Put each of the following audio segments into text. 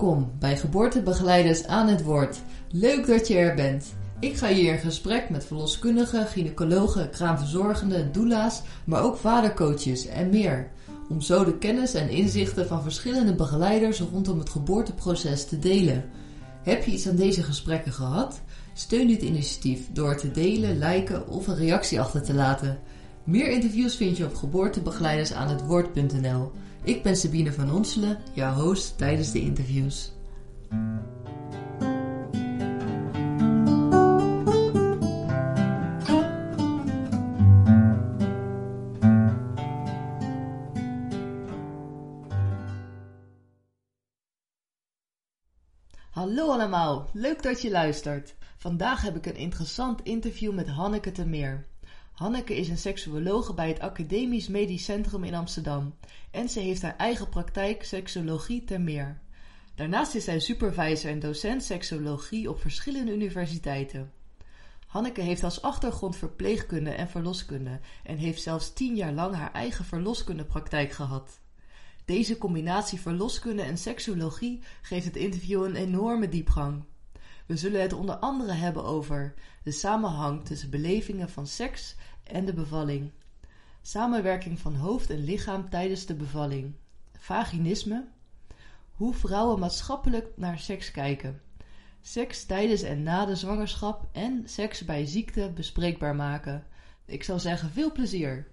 Welkom bij Geboortebegeleiders aan het Woord. Leuk dat je er bent. Ik ga hier in gesprek met verloskundigen, gynaecologen, kraamverzorgenden, doula's, maar ook vadercoaches en meer. Om zo de kennis en inzichten van verschillende begeleiders rondom het geboorteproces te delen. Heb je iets aan deze gesprekken gehad? Steun dit initiatief door te delen, liken of een reactie achter te laten. Meer interviews vind je op geboortebegeleidersaanhetwoord.nl. Ik ben Sabine van Onselen, jouw host tijdens de interviews. Hallo allemaal, leuk dat je luistert. Vandaag heb ik een interessant interview met Hanneke Termeer. Hanneke is een seksuologe bij het Academisch Medisch Centrum in Amsterdam en ze heeft haar eigen praktijk Seksologie Termeer. Daarnaast is zij supervisor en docent seksologie op verschillende universiteiten. Hanneke heeft als achtergrond verpleegkunde en verloskunde en heeft zelfs tien jaar lang haar eigen verloskundepraktijk gehad. Deze combinatie verloskunde en seksologie geeft het interview een enorme diepgang. We zullen het onder andere hebben over de samenhang tussen belevingen van seks en de bevalling, samenwerking van hoofd en lichaam tijdens de bevalling, vaginisme, hoe vrouwen maatschappelijk naar seks kijken, seks tijdens en na de zwangerschap en seks bij ziekte bespreekbaar maken. Ik zou zeggen veel plezier!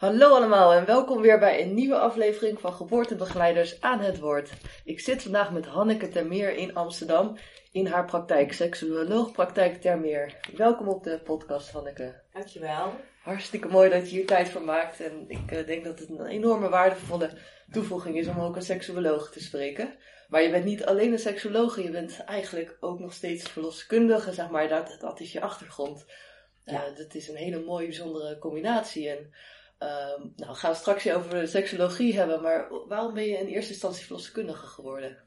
Hallo allemaal en welkom weer bij een nieuwe aflevering van Geboortebegeleiders aan het Woord. Ik zit vandaag met Hanneke Termeer in Amsterdam in haar praktijk, seksuoloogpraktijk Termeer. Welkom op de podcast Hanneke. Dankjewel. Hartstikke mooi dat je hier tijd voor maakt en ik uh, denk dat het een enorme waardevolle toevoeging is om ook een seksuoloog te spreken. Maar je bent niet alleen een seksuoloog, je bent eigenlijk ook nog steeds verloskundige, zeg maar, dat, dat is je achtergrond. Ja. Uh, dat is een hele mooie, bijzondere combinatie en... Uh, nou, we gaan straks je over seksologie hebben, maar waarom ben je in eerste instantie verloskundige geworden?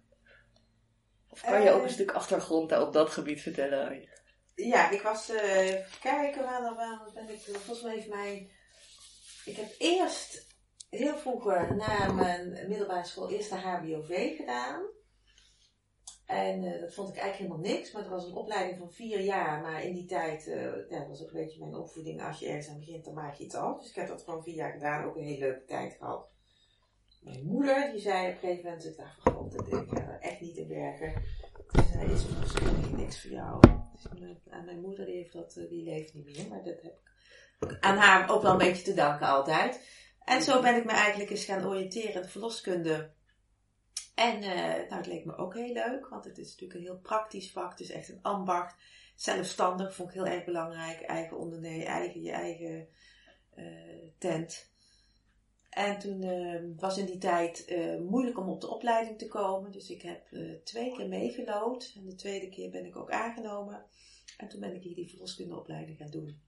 Of kan je ook een stuk achtergrond op dat gebied vertellen? Ja, ik was, uh, even kijken, waar, waar ben ik, volgens mij heeft mijn, ik heb eerst heel vroeger na mijn middelbare school eerst de HBOV gedaan. En uh, dat vond ik eigenlijk helemaal niks, maar het was een opleiding van vier jaar. Maar in die tijd, ja, dat was ook een beetje mijn opvoeding. Als je ergens aan begint, dan maak je iets af. Dus ik heb dat gewoon vier jaar gedaan, ook een hele leuke tijd gehad. Mijn moeder, die zei op een gegeven moment, ik dacht van ik er echt niet in werken. Ze zei, is misschien niks voor jou. Dus aan mijn moeder, die, heeft dat, die leeft niet meer, maar dat heb ik aan haar ook wel een beetje te danken altijd. En zo ben ik me eigenlijk eens gaan oriënteren in de verloskunde. En uh, nou, het leek me ook heel leuk, want het is natuurlijk een heel praktisch vak. Het is echt een ambacht. Zelfstandig vond ik heel erg belangrijk. Eigen ondernemen, eigen, je eigen uh, tent. En toen uh, was in die tijd moeilijk om op de opleiding te komen. Dus ik heb twee keer meegelood. En de tweede keer ben ik ook aangenomen. En toen ben ik hier die verloskundeopleiding gaan doen.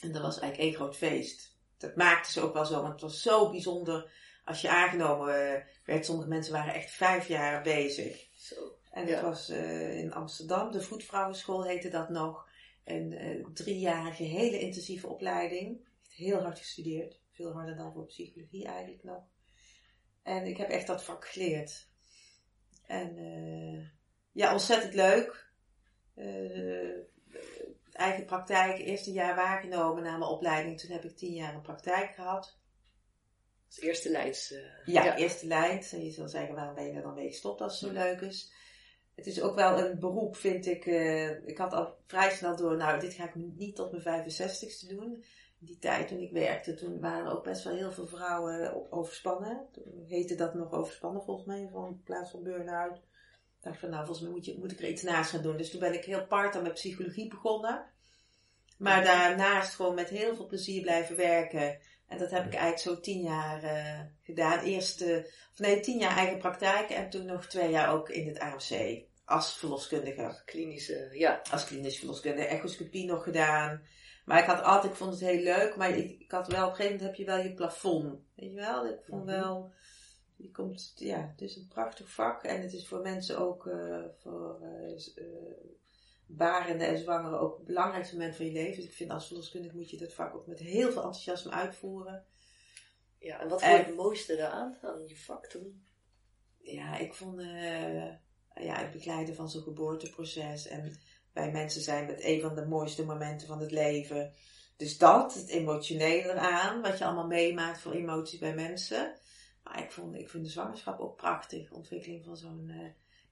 En dat was eigenlijk één groot feest. Dat maakte ze ook wel zo, want het was zo bijzonder als je aangenomen werd, sommige mensen waren echt vijf jaar bezig. Zo. En het was uh, in Amsterdam, de Voetvrouwenschool heette dat nog. Een uh, driejarige hele intensieve opleiding. Echt heel hard gestudeerd. Veel harder dan voor psychologie eigenlijk nog. En ik heb echt dat vak geleerd. En uh, ja, ontzettend leuk. eigen praktijk, eerste jaar waargenomen na mijn opleiding. Toen heb ik tien jaar een praktijk gehad. Als eerste lijns. Uh, ja, ja, eerste lijns. En je zal zeggen, waarom ben je er dan mee gestopt als het zo leuk is? Het is ook wel een beroep, vind ik. Uh, ik had al vrij snel door, nou, dit ga ik niet tot mijn 65ste doen. Die tijd toen ik werkte, toen waren er ook best wel heel veel vrouwen overspannen. Toen heette dat nog overspannen volgens mij, van, in plaats van burn-out. Ik dacht van, nou, volgens mij moet, je, moet ik er iets naast gaan doen. Dus toen ben ik heel part met psychologie begonnen. Maar daarnaast gewoon met heel veel plezier blijven werken. En dat heb ik eigenlijk zo tien jaar uh, gedaan. Eerst, uh, of nee, tien jaar eigen praktijk en toen nog twee jaar ook in het AMC. Als verloskundige. Klinische, ja. Als klinisch verloskundige. Echoscopie nog gedaan. Maar ik had altijd, ik vond het heel leuk, maar ik, ik had wel, op een gegeven moment heb je wel je plafond. Weet je wel? Ik vond wel, je komt, ja, het is een prachtig vak en het is voor mensen ook, uh, voor barende en zwangere ook het belangrijkste moment van je leven. Dus ik vind als verloskundige moet je dat vak ook met heel veel enthousiasme uitvoeren. Ja, en wat vond je het mooiste daaraan, aan je vak toen? ja, ik vond uh, ja, het begeleiden van zo'n geboorteproces en bij mensen zijn met een van de mooiste momenten van het leven. Dus dat, het emotionele eraan, wat je allemaal meemaakt voor emoties bij mensen. Maar ik, vond, ik vind de zwangerschap ook prachtig. Ontwikkeling van zo'n uh,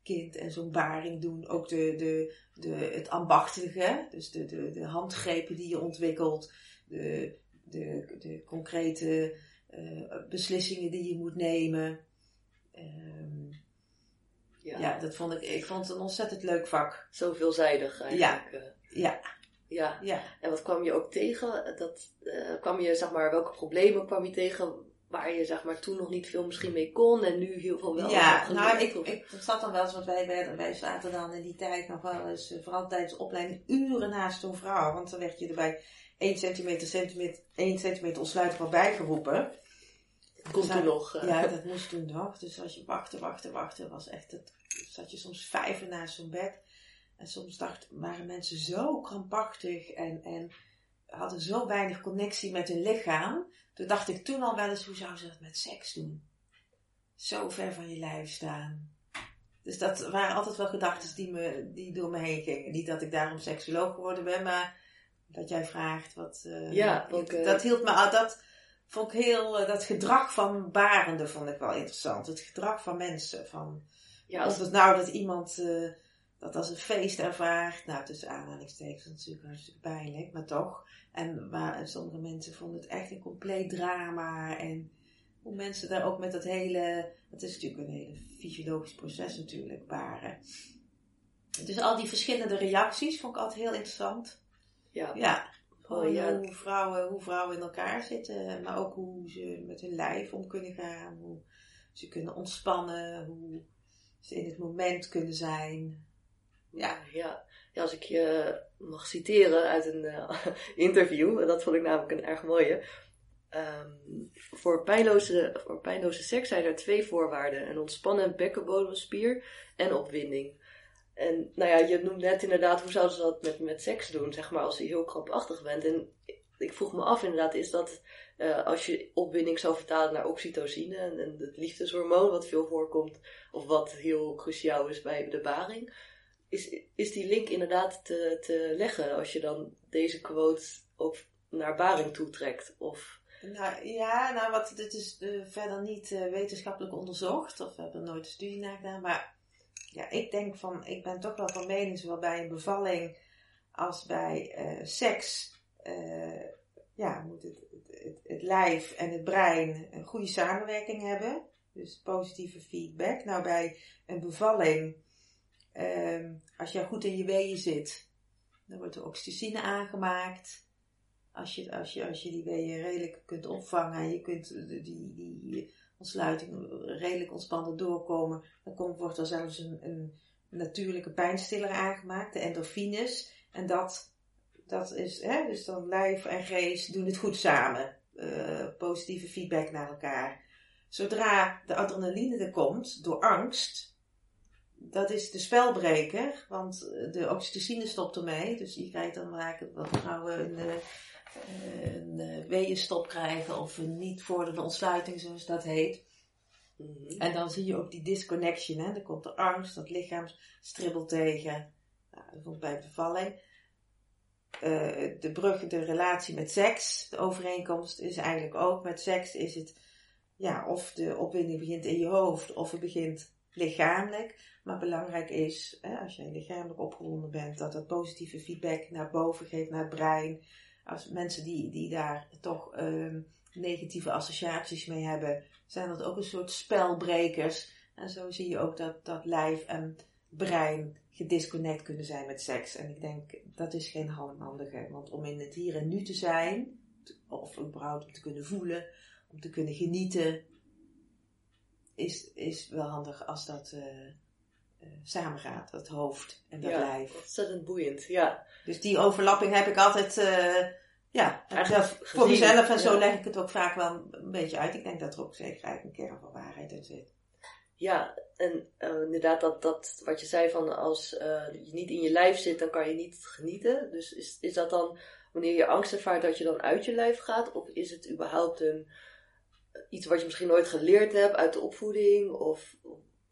kind en zo'n baring doen. Ook de, de, de, het ambachtige, dus de, de, de handgrepen die je ontwikkelt. De, de, de concrete uh, beslissingen die je moet nemen. Um, ja. ja. dat vond ik, ik vond het een ontzettend leuk vak. Zo veelzijdig eigenlijk. Ja. ja. Ja. ja. En wat kwam je ook tegen? Dat, uh, kwam je, zeg maar, welke problemen kwam je tegen waar je zeg maar toen nog niet veel misschien mee kon en nu heel veel wel. Ja, nou ik, ik zat dan wel eens, want wij, werden, wij zaten dan in die tijd nog wel eens, eh, vooral tijdens de opleiding, uren naast zo'n vrouw. Want dan werd je erbij 1 centimeter, centimeter, 1 centimeter ontsluitbaar bijgeroepen. Komt er nog. Uh. Ja, dat moest toen nog. Dus als je wachtte, wachtte, wachtte, was echt het, zat je soms vijf naast zo'n bed. En soms dacht, waren mensen zo krampachtig en, en hadden zo weinig connectie met hun lichaam. Toen dacht ik toen al wel eens, hoe zou ze dat met seks doen? Zo ver van je lijf staan. Dus dat waren altijd wel gedachten die, me, die door me heen gingen. Niet dat ik daarom seksuoloog geworden ben, maar dat jij vraagt wat. Uh, ja, ook, uh, dat hield me Dat vond ik heel. Uh, dat gedrag van barenden vond ik wel interessant. Het gedrag van mensen. Van, ja, als... Of het nou dat iemand dat als een feest ervaart. Nou, tussen aanhalingstekens natuurlijk hartstikke pijnlijk, maar toch. En waar sommige mensen vonden het echt een compleet drama. En hoe mensen daar ook met dat hele. Het is natuurlijk een hele fysiologisch proces natuurlijk waren. Dus al die verschillende reacties vond ik altijd heel interessant. Ja. Ja. Ja. Hoe, vrouwen, hoe vrouwen in elkaar zitten, maar ook hoe ze met hun lijf om kunnen gaan, hoe ze kunnen ontspannen, hoe ze in het moment kunnen zijn. Ja, ja. als ik je mag citeren uit een uh, interview, dat vond ik namelijk een erg mooie. Um, voor, pijnloze, voor pijnloze seks zijn er twee voorwaarden: een ontspannen bekkenbodemspier en opwinding. En nou ja, je noemt net inderdaad, hoe zouden ze dat met, met seks doen, zeg maar, als je heel krampachtig bent. En ik vroeg me af inderdaad, is dat uh, als je opwinding zou vertalen naar oxytocine en, en het liefdeshormoon, wat veel voorkomt, of wat heel cruciaal is bij de baring, is, is die link inderdaad te, te leggen als je dan deze quote ook naar Baring toetrekt? Of... Nou, ja, nou, wat, dit is uh, verder niet uh, wetenschappelijk onderzocht, of we hebben nooit een studie naar gedaan, maar ja, ik denk van, ik ben toch wel van mening, zowel bij een bevalling als bij uh, seks, ja, moet het, het, het, lijf en het brein een goede samenwerking hebben. Dus positieve feedback. Nou, bij een bevalling Ehm, als je goed in je weeën zit, dan wordt er oxytocine aangemaakt. Als je, als je, als je die weeën redelijk kunt opvangen en je kunt die, die ontsluiting redelijk ontspannen doorkomen, dan komt, wordt er zelfs een, een natuurlijke pijnstiller aangemaakt, de endorfines. En dat, dat is, hè, dus dan lijf en geest doen het goed samen. Uh, positieve feedback naar elkaar. Zodra de adrenaline er komt, door angst, dat is de spelbreker, want eh, de oxytocine stopt ermee. Dus je krijgt dan vaak wat vrouwen een, eh, een, een weeënstop krijgen of een niet vorderende ontsluiting, zoals dat heet. Mhm. En dan zie je ook die disconnection. Hè? Dan komt er angst, dat lichaam stribbelt tegen. Nou, dat komt bij bevalling. Uh, de brug, de relatie met seks, de overeenkomst is eigenlijk ook met seks. Is het, ja, of de opwinding begint in je hoofd, of het begint lichamelijk. Maar belangrijk is, hè, als jij lichamelijk opgewonden bent, dat dat positieve feedback naar boven geeft, naar het brein. Als mensen die, die daar toch um, negatieve associaties mee hebben, zijn dat ook een soort spelbrekers. En zo zie je ook dat, dat lijf en brein gedisconnect kunnen zijn met seks. En ik denk, dat is geen handige. Want om in het hier en nu te zijn, of überhaupt om te kunnen voelen, om te kunnen genieten, is, is wel handig als dat uh, uh, samengaat, dat hoofd en dat ja, lijf. Ontzettend boeiend, ja. Dus die overlapping heb ik altijd, uh, ja, zelf, voor mezelf en zo leg ik het ook vaak wel een beetje uit. Ik denk dat er ook zeker een kern van waarheid in zit. Ja, en inderdaad dat, dat wat je zei van als je niet in je lijf zit, dan kan je niet genieten. Dus is, is dat dan wanneer je angst ervaart dat je dan uit je lijf gaat? Of is het überhaupt een iets wat je misschien nooit geleerd hebt uit de opvoeding? Of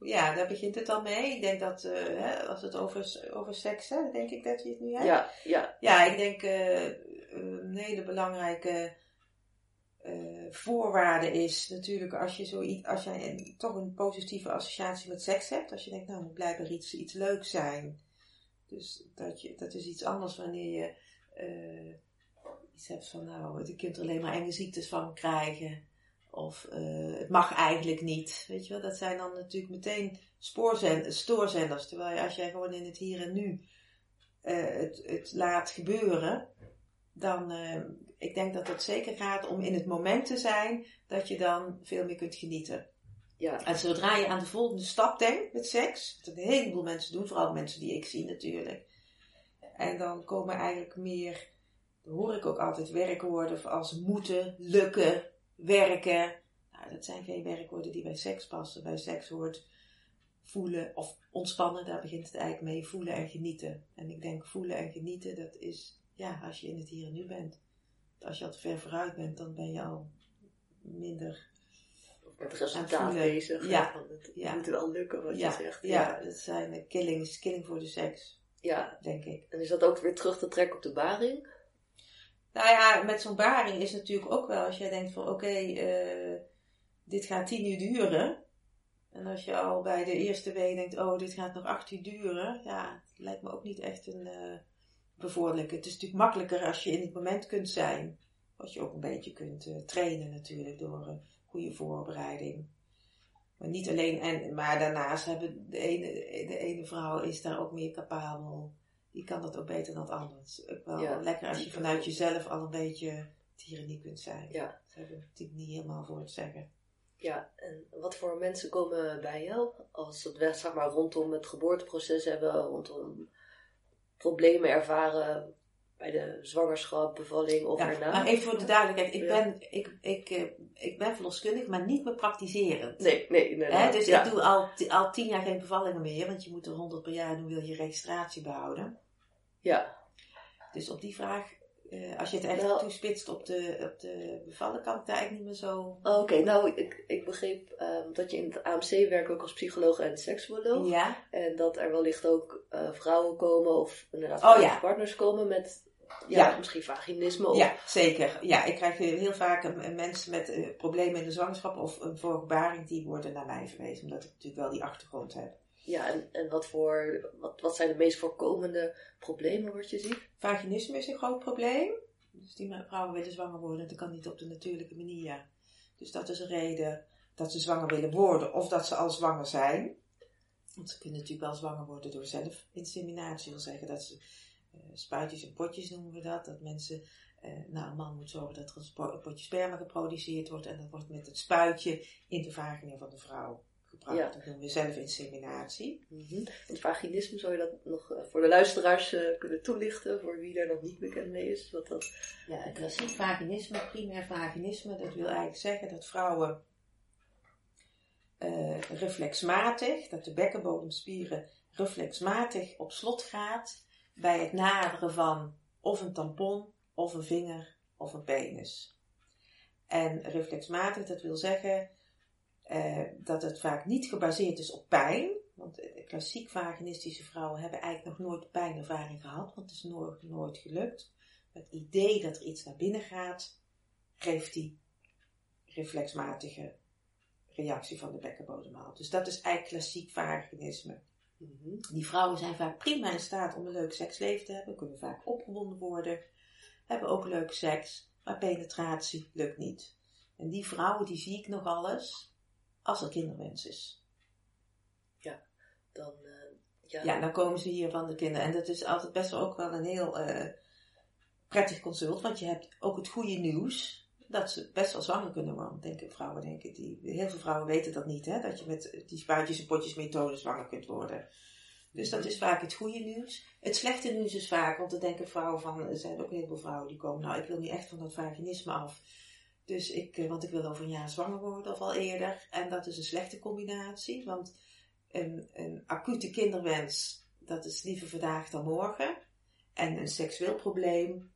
ja, daar begint het al mee. Ik denk dat, eh, hè, als het over, over seks, hè, denk ik dat je het nu hebt. Ja, ja, Ja, ik denk eh, een hele belangrijke eh, voorwaarde is natuurlijk als je, zoiets, als je een- toch een positieve associatie met seks hebt. Als je denkt, nou, moet blijkbaar iets, iets leuks zijn. Dus dat, je, dat is iets anders wanneer je iets hebt van, nou, je kunt er alleen maar enge ziektes van krijgen. Of eh, het mag eigenlijk niet. Weet je wel, dat zijn dan natuurlijk meteen stoorzenders. Terwijl als jij gewoon in het hier en nu eh, het, het laat gebeuren, dan, eh, ik denk dat het zeker gaat om in het moment te zijn dat je dan veel meer kunt genieten. ja, En zodra je aan de volgende stap denkt met seks, wat een heleboel mensen doen, vooral mensen die ik zie natuurlijk. En dan komen eigenlijk meer, hoor ik ook altijd, werkwoorden als moeten, lukken, werken. Nou, dat zijn geen werkwoorden die bij seks passen. Bij seks hoort voelen of ontspannen, daar begint het eigenlijk mee, voelen en genieten. En ik denk voelen en genieten, dat is, ja, als je in het hier en nu bent. Als je al te ver vooruit bent, dan ben je al minder met resultaat voelen. bezig. Ja, het ja. moet wel lukken wat ja, je zegt. Ja, dat zijn killings, killing voor de seks, ja. denk ik. En is dat ook weer terug te trekken op de baring? Nou ja, met zo'n baring is natuurlijk ook wel als jij denkt van oké, eh, dit gaat tien uur duren. En als je al bij de eerste week denkt, oh, dit gaat nog acht uur duren. Ja, lijkt me ook niet echt een eh bevorderlijke. Het is natuurlijk makkelijker als je in het moment kunt zijn. Wat je ook een beetje kunt eh, trainen natuurlijk door een goede voorbereiding. Maar niet alleen, en, maar daarnaast hebben de ene, de ene vrouw is daar ook meer capabel. Die kan dat ook beter dan het ander. Het is ook wel Ja, lekker als je vanuit jezelf al een beetje tyrannie kunt zijn. Ja. Ze hebben natuurlijk niet helemaal voor het zeggen. Ja, en wat voor mensen komen bij jou als het weg, zeg maar, rondom het geboorteproces hebben, rondom problemen ervaren bij de zwangerschap, bevalling of Ja, erna? maar even voor de duidelijkheid, ik Ja. ben, ik, ik, eh, ik ben verloskundig, maar niet meer praktiserend. Nee, nee, nee. Dus ja. ik doe al, al tien jaar geen bevallingen meer, want je moet er 100 per jaar doen, wil je registratie behouden. Ja, Dus op die vraag, eh, als je het echt Nou. toespitst op de, op de bevallen, kan ik daar eigenlijk niet meer zo... Oh, Oké, nou, ik, ik begreep ehm, dat je in het AMC werkt ook als psycholoog en seksuoloog. Ja, En dat er wellicht ook eh, vrouwen komen of inderdaad Oh, ja. partners komen met ja, Ja. misschien vaginisme. Of, ja, zeker. Ja, ik krijg heel vaak eh, mensen met problemen in de zwangerschap of een voorgebaring, die worden naar mij verwezen, omdat ik natuurlijk wel die achtergrond heb. Ja, en, en wat, voor, wat, wat zijn de meest voorkomende problemen wat je ziet? Vaginisme is een groot probleem. Dus die vrouwen willen zwanger worden, dat kan niet op de natuurlijke manier. Dus dat is een reden dat ze zwanger willen worden of dat ze al zwanger zijn. Want ze kunnen natuurlijk wel zwanger worden door zelfinseminatie. Dat wil zeggen dat ze eh, spuitjes en potjes noemen we dat. Dat mensen, eh, nou een man moet zorgen dat er een potje sperma geproduceerd wordt. En dat wordt met het spuitje in de vagina van de vrouw gebracht. Ja. Dat noemen we zelfinseminatie. Mhm. Want vaginisme, zou je dat nog eh, voor de luisteraars eh, kunnen toelichten, voor wie daar nog niet bekend mee is? Wat dat... Ja, een klassiek vaginisme, primair vaginisme, dat wil eigenlijk zeggen dat vrouwen eh, reflexmatig, dat de bekkenbodemspieren reflexmatig op slot gaat bij het naderen van of een tampon, of een vinger, of een penis. En reflexmatig, dat wil zeggen eh, dat het vaak niet gebaseerd is op pijn. Want klassiek vaginistische vrouwen hebben eigenlijk nog nooit pijnervaring gehad, want het is nooit, nooit gelukt. Het idee dat er iets naar binnen gaat, geeft die reflexmatige reactie van de bekkenbodem aan. Dus dat is eigenlijk klassiek vaginisme. Mhm. Die vrouwen zijn vaak prima in staat om een leuk seksleven te hebben, kunnen vaak opgewonden worden, hebben ook leuk seks, maar penetratie lukt niet. En die vrouwen die zie ik nog alles als er kinderwens is. Dan, eh, ja, Ja, dan komen ze hier van de kinderen. En dat is altijd best wel ook wel een heel eh, prettig consult, want je hebt ook het goede nieuws dat ze best wel zwanger kunnen worden. Denken vrouwen, denken die. Heel veel vrouwen weten dat niet, hè? Dat je met die spuitjes en potjes methode zwanger kunt worden. Dus dat is vaak het goede nieuws. Het slechte nieuws is vaak, want dan denken vrouwen van, er zijn ook heel veel vrouwen die komen, nou, ik wil niet echt van dat vaginisme af. Dus ik, eh, want ik wil over een jaar zwanger worden of al eerder. En dat is een slechte combinatie, want een, een acute kinderwens, dat is liever vandaag dan morgen. En een seksueel probleem,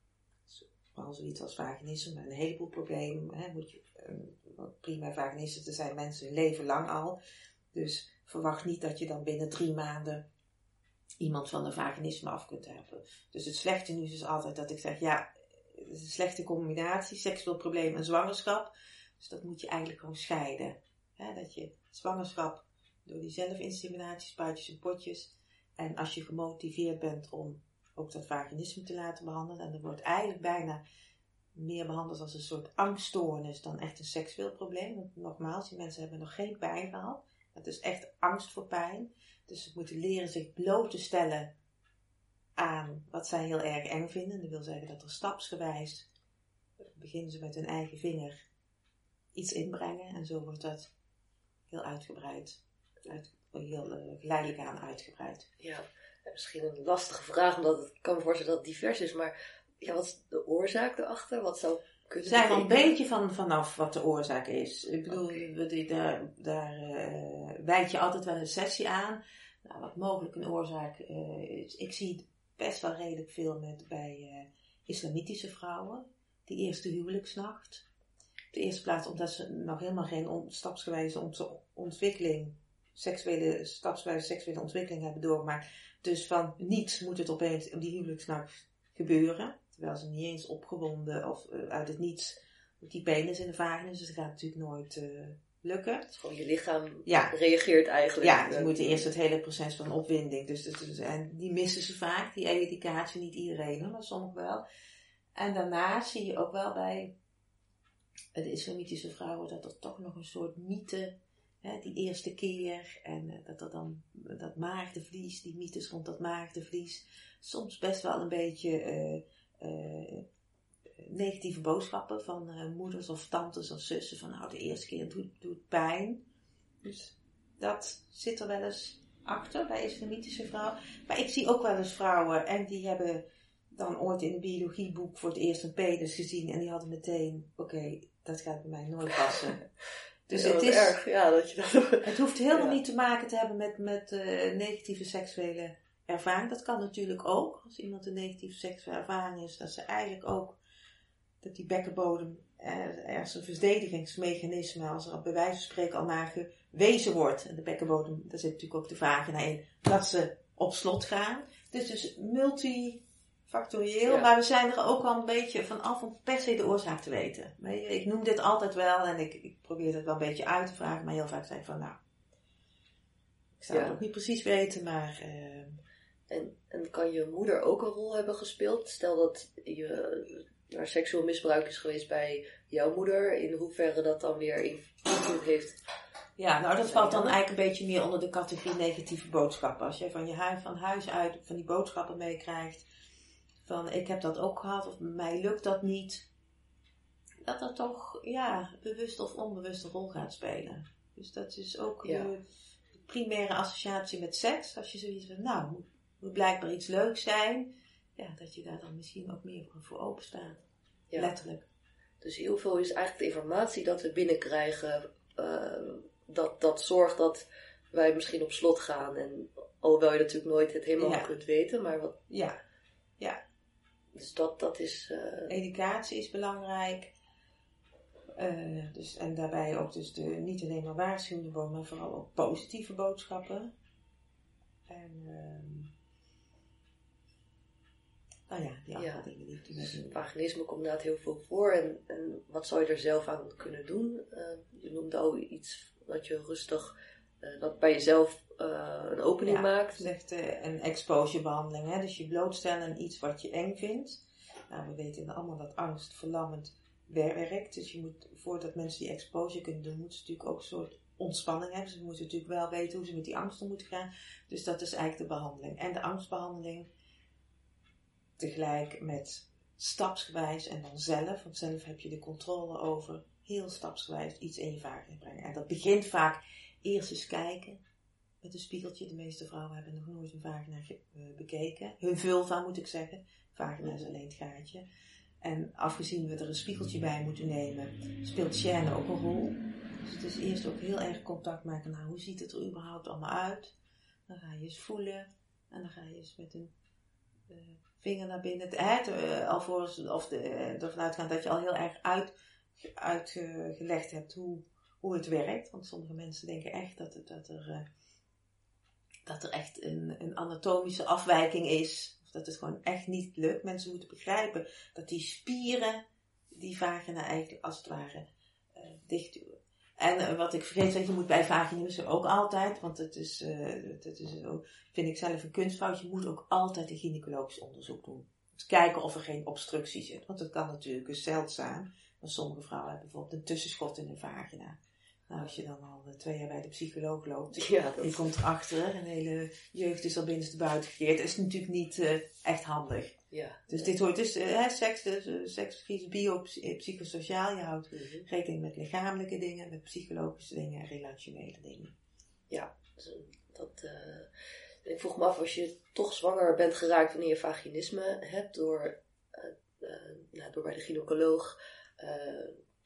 vooral zoiets als vaginisme, een heleboel problemen. Hè, moet je, een, prima vaginisten te zijn mensen hun leven lang al. Dus verwacht niet dat je dan binnen drie maanden iemand van een vaginisme af kunt hebben. Dus het slechte nieuws is altijd dat ik zeg, ja, is een slechte combinatie, seksueel probleem en zwangerschap. Dus dat moet je eigenlijk gewoon scheiden. dat je zwangerschap door die zelfinseminatie, spuitjes en potjes. En als je gemotiveerd bent om ook dat vaginisme te laten behandelen. En dat wordt eigenlijk bijna meer behandeld als een soort angststoornis dan echt een seksueel probleem. Want nogmaals, die mensen hebben nog geen pijn gehad. Het is echt angst voor pijn. Dus ze moeten leren zich bloot te stellen aan wat zij heel erg eng vinden. Dat wil zeggen dat er stapsgewijs beginnen ze met hun eigen vinger iets inbrengen. En zo wordt dat heel uitgebreid, uit, heel uh, geleidelijk aan uitgebreid. Ja, misschien een lastige vraag, omdat ik kan me voorstellen dat het divers is. Maar ja, wat is de oorzaak erachter? Wat zou kunnen zijn wel een beetje van, vanaf wat de oorzaak is. Ik bedoel, okay. daar, daar uh, wijd je altijd wel een sessie aan. Nou, wat mogelijk een oorzaak uh, is. Ik zie best wel redelijk veel met, bij uh, islamitische vrouwen. Die eerste huwelijksnacht. Op de eerste plaats omdat ze nog helemaal geen stapsgewijze ontwikkeling, seksuele, stapsgewijze seksuele ontwikkeling hebben doorgemaakt. Dus van niets moet het opeens op die huwelijksnacht gebeuren. Terwijl ze niet eens opgewonden of uh, uit het niets die penis in de vagina. Dus dat gaat natuurlijk nooit uh, lukken. Dus gewoon je lichaam ja. reageert eigenlijk. Ja, ze moeten eerst het hele proces van opwinding. Dus, dus, dus, en die missen ze vaak, die educatie. Niet iedereen, maar sommigen wel. En daarna zie je ook wel bij de islamitische vrouwen dat er toch nog een soort mythe, hè, die eerste keer, en uh, dat er dan dat maagdevlies, die mythes rond dat maagdevlies, soms best wel een beetje uh, negatieve boodschappen van moeders of tantes of zussen, van nou de eerste keer doet, doet pijn. Dus dat zit er wel eens achter bij islamitische vrouwen. Maar ik zie ook wel eens vrouwen en die hebben dan ooit in een biologieboek voor het eerst een penis gezien en die hadden meteen, oké, dat gaat bij mij nooit passen. Dus het is erg, ja, dat je dat... Het hoeft helemaal niet te maken te hebben met, met uh, negatieve seksuele ervaring. Dat kan natuurlijk ook. Als iemand een negatieve seksuele ervaring is, dat ze eigenlijk ook dat die bekkenbodem er is een verdedigingsmechanisme als er bij wijze van spreken al naar gewezen wordt. En de bekkenbodem, daar zit natuurlijk ook de vagina in, dat ze op slot gaan. Dus dus multi factorieel, maar we zijn er ook al een beetje vanaf om per se de oorzaak te weten. Ik noem dit altijd wel en ik, ik probeer het wel een beetje uit te vragen, maar heel vaak ik van nou, ik zou het ook niet precies weten, maar... Uh, en, en kan je moeder ook een rol hebben gespeeld? Stel dat je er seksueel misbruik is geweest bij jouw moeder, in hoeverre dat dan weer invloed heeft ja, nou dat valt dan eigenlijk een beetje meer onder de categorie negatieve boodschappen. Als je van je huis, van huis uit van die boodschappen meekrijgt, van ik heb dat ook gehad of mij lukt dat niet. Dat dat toch ja, bewust of onbewust een rol gaat spelen. Dus dat is ook de primaire associatie met seks. Als je zoiets van, nou, moet blijkbaar iets leuks zijn. Ja, dat je daar dan misschien ook meer voor open staat. Ja. Letterlijk. Dus heel veel is eigenlijk de informatie dat we binnenkrijgen. Uh, dat, dat zorgt dat wij misschien op slot gaan. En alhoewel je natuurlijk nooit het helemaal kunt weten. Maar wat, ja. ja. Dus dat, dat is... Uh... Educatie is belangrijk. Uh, dus, en daarbij ook dus de, niet alleen maar waarschuwende boodschap, maar vooral ook positieve boodschappen. En uh, nou ja, die ja, dingen die dus Vaginisme komt inderdaad heel veel voor. En, en wat zou je er zelf aan kunnen doen? Uh, je noemde al iets dat je rustig, dat bij jezelf uh, een opening ja, maakt. Zegt een exposure behandeling. Hè? Dus je blootstellen aan iets wat je eng vindt. Nou, we weten allemaal dat angst verlammend werkt. Dus je moet, voordat mensen die exposure kunnen doen, moeten ze natuurlijk ook een soort ontspanning hebben. Ze moeten natuurlijk wel weten hoe ze met die angst om moeten gaan. Dus dat is eigenlijk de behandeling. En de angstbehandeling tegelijk met stapsgewijs en dan zelf. Want zelf heb je de controle over heel stapsgewijs iets in je vagina brengen. En dat begint vaak eerst eens kijken met een spiegeltje. De meeste vrouwen hebben nog nooit een vagina uh, bekeken. Hun vulva moet ik zeggen. Vagina is alleen het gaatje. En afgezien we er een spiegeltje bij moeten nemen, speelt Shane ook een rol. Dus het is eerst ook heel erg contact maken. Nou, hoe ziet het er überhaupt allemaal uit? Dan ga je eens voelen. En dan ga je eens met een uh, vinger naar binnen. Uh, alvorens, of de, ervan uitgaan dat je al heel erg uit, uitgelegd hebt hoe, hoe het werkt. Want sommige mensen denken echt dat, dat er dat er echt een, een anatomische afwijking is. Of dat het gewoon echt niet lukt. Mensen moeten begrijpen dat die spieren die vagina eigenlijk als het ware uh, dicht. En uh, wat ik vergeet, dat je moet bij vaginisme ook altijd, want het is, uh, dat is ook, vind ik zelf een kunstfout, je moet ook altijd een gynaecologisch onderzoek doen. Dus kijken of er geen obstructie zit. Want dat kan natuurlijk dus zeldzaam. Want sommige vrouwen hebben bijvoorbeeld een tussenschot in hun vagina. Nou, als je dan al twee jaar bij de psycholoog loopt, Ja, dat je komt erachter en de hele jeugd is al binnenstebuiten gekeerd. Dat is natuurlijk niet uh, echt handig. Ja. Dus dit hoort dus, uh, seks, dus, uh, seks, bio, psychosociaal. Je houdt Mhm. rekening met lichamelijke dingen, met psychologische dingen en relationele dingen. Ja, dus, dat, uh, ik vroeg me af, als je toch zwanger bent geraakt wanneer je vaginisme hebt door, uh, uh, nou, door bij de gynaecoloog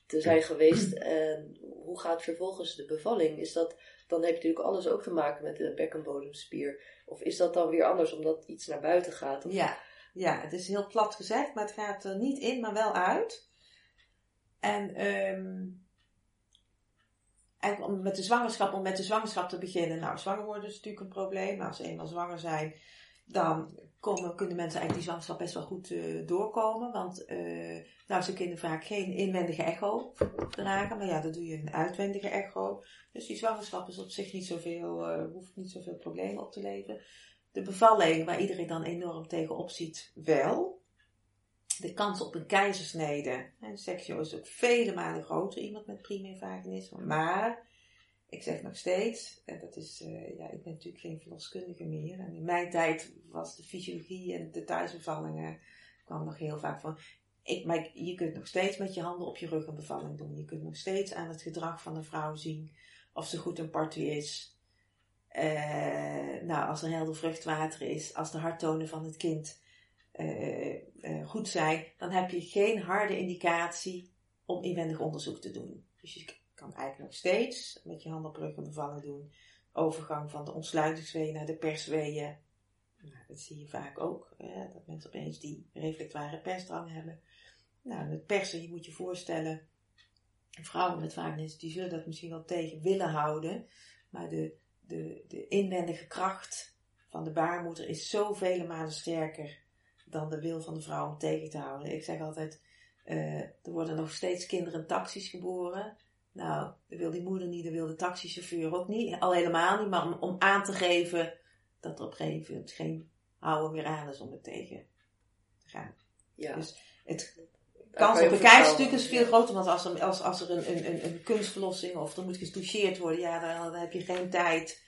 te zijn geweest, en hoe gaat vervolgens de bevalling? Is dat, dan heb je natuurlijk alles ook te maken met de bekkenbodemspier. Of is dat dan weer anders, omdat iets naar buiten gaat? Of... Ja, ja, het is heel plat gezegd, maar het gaat er niet in, maar wel uit. En um, eigenlijk om met de zwangerschap, om met de zwangerschap te beginnen. Nou, zwanger worden is natuurlijk een probleem. Maar als ze eenmaal zwanger zijn, dan komen, kunnen mensen eigenlijk die zwangerschap best wel goed uh, doorkomen. Want uh, nou, ze kunnen vaak geen inwendige echo dragen. Maar ja, dan doe je een uitwendige echo. Dus die zwangerschap is op zich niet zoveel, uh, hoeft niet zoveel problemen op te leveren. De bevalling, waar iedereen dan enorm tegenop ziet, wel. De kans op een keizersnede. En seksio is ook vele malen groter, iemand met primair vaginisme. Maar, ik zeg nog steeds, en dat is, uh, ja, ik ben natuurlijk geen verloskundige meer. En in mijn tijd was de fysiologie en de thuisbevallingen, kwam nog heel vaak van. Ik, maar je kunt nog steeds met je handen op je rug een bevalling doen. Je kunt nog steeds aan het gedrag van een vrouw zien of ze goed in partu is. Uh, nou, als er helder vruchtwater is, als de harttonen van het kind uh, uh, goed zijn, dan heb je geen harde indicatie om inwendig onderzoek te doen. Dus je kan eigenlijk nog steeds met je handen op rug een bevalling doen. Overgang van de ontsluitingsweeën naar de persweeën. Nou, dat zie je vaak ook, dat mensen opeens die reflectoire persdrang hebben. Nou, met persen, je moet je voorstellen, vrouwen met vaginisme, die zullen dat misschien wel tegen willen houden, maar de de, de inwendige kracht van de baarmoeder is zoveel malen sterker dan de wil van de vrouw om tegen te houden. Ik zeg altijd, uh, er worden nog steeds kinderen taxis geboren. Nou, dat wil die moeder niet, dat wil de taxichauffeur ook niet. Al helemaal niet, maar om, om aan te geven dat er op een gegeven moment geen houden meer aan is om het tegen te gaan. Ja. Dus het kans op een keizerstuk is veel groter, want als er, als, als er een, een, een kunstverlossing of er moet getoucheerd worden, ja, dan, dan heb je geen tijd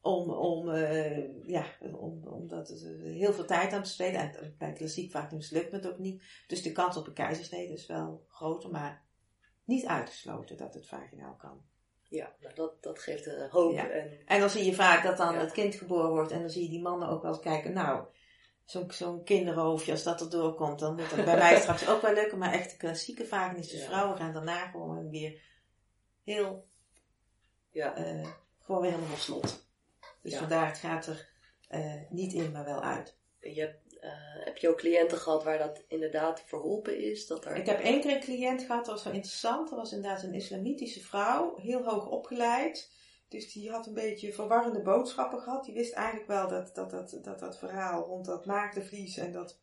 om, om, uh, ja, om, om dat, uh, heel veel tijd aan te besteden. En bij klassiek vaak lukt het ook niet. Dus de kans op een keizersnede is wel groter, maar niet uitgesloten dat het vaginaal kan. Ja, nou dat, dat geeft hoop. Ja. En, en dan zie je vaak dat dan Ja. het kind geboren wordt en dan zie je die mannen ook wel eens kijken, nou, zo'n zo'n kinderhoofdje, als dat er doorkomt, dan moet dat bij mij straks ook wel lukken. Maar echt de klassieke vaginische Ja. vrouwen gaan daarna gewoon weer heel, ja, eh, gewoon weer helemaal op slot. Dus Ja. vandaar, het gaat er eh, niet in, maar wel uit. je hebt, eh, heb je ook cliënten gehad waar dat inderdaad verholpen is? Dat er... Ik heb één keer een cliënt gehad, dat was wel interessant. Dat was inderdaad een islamitische vrouw, heel hoog opgeleid. Dus die had een beetje verwarrende boodschappen gehad. Die wist eigenlijk wel dat dat, dat, dat, dat verhaal rond dat maagdenvlies en dat,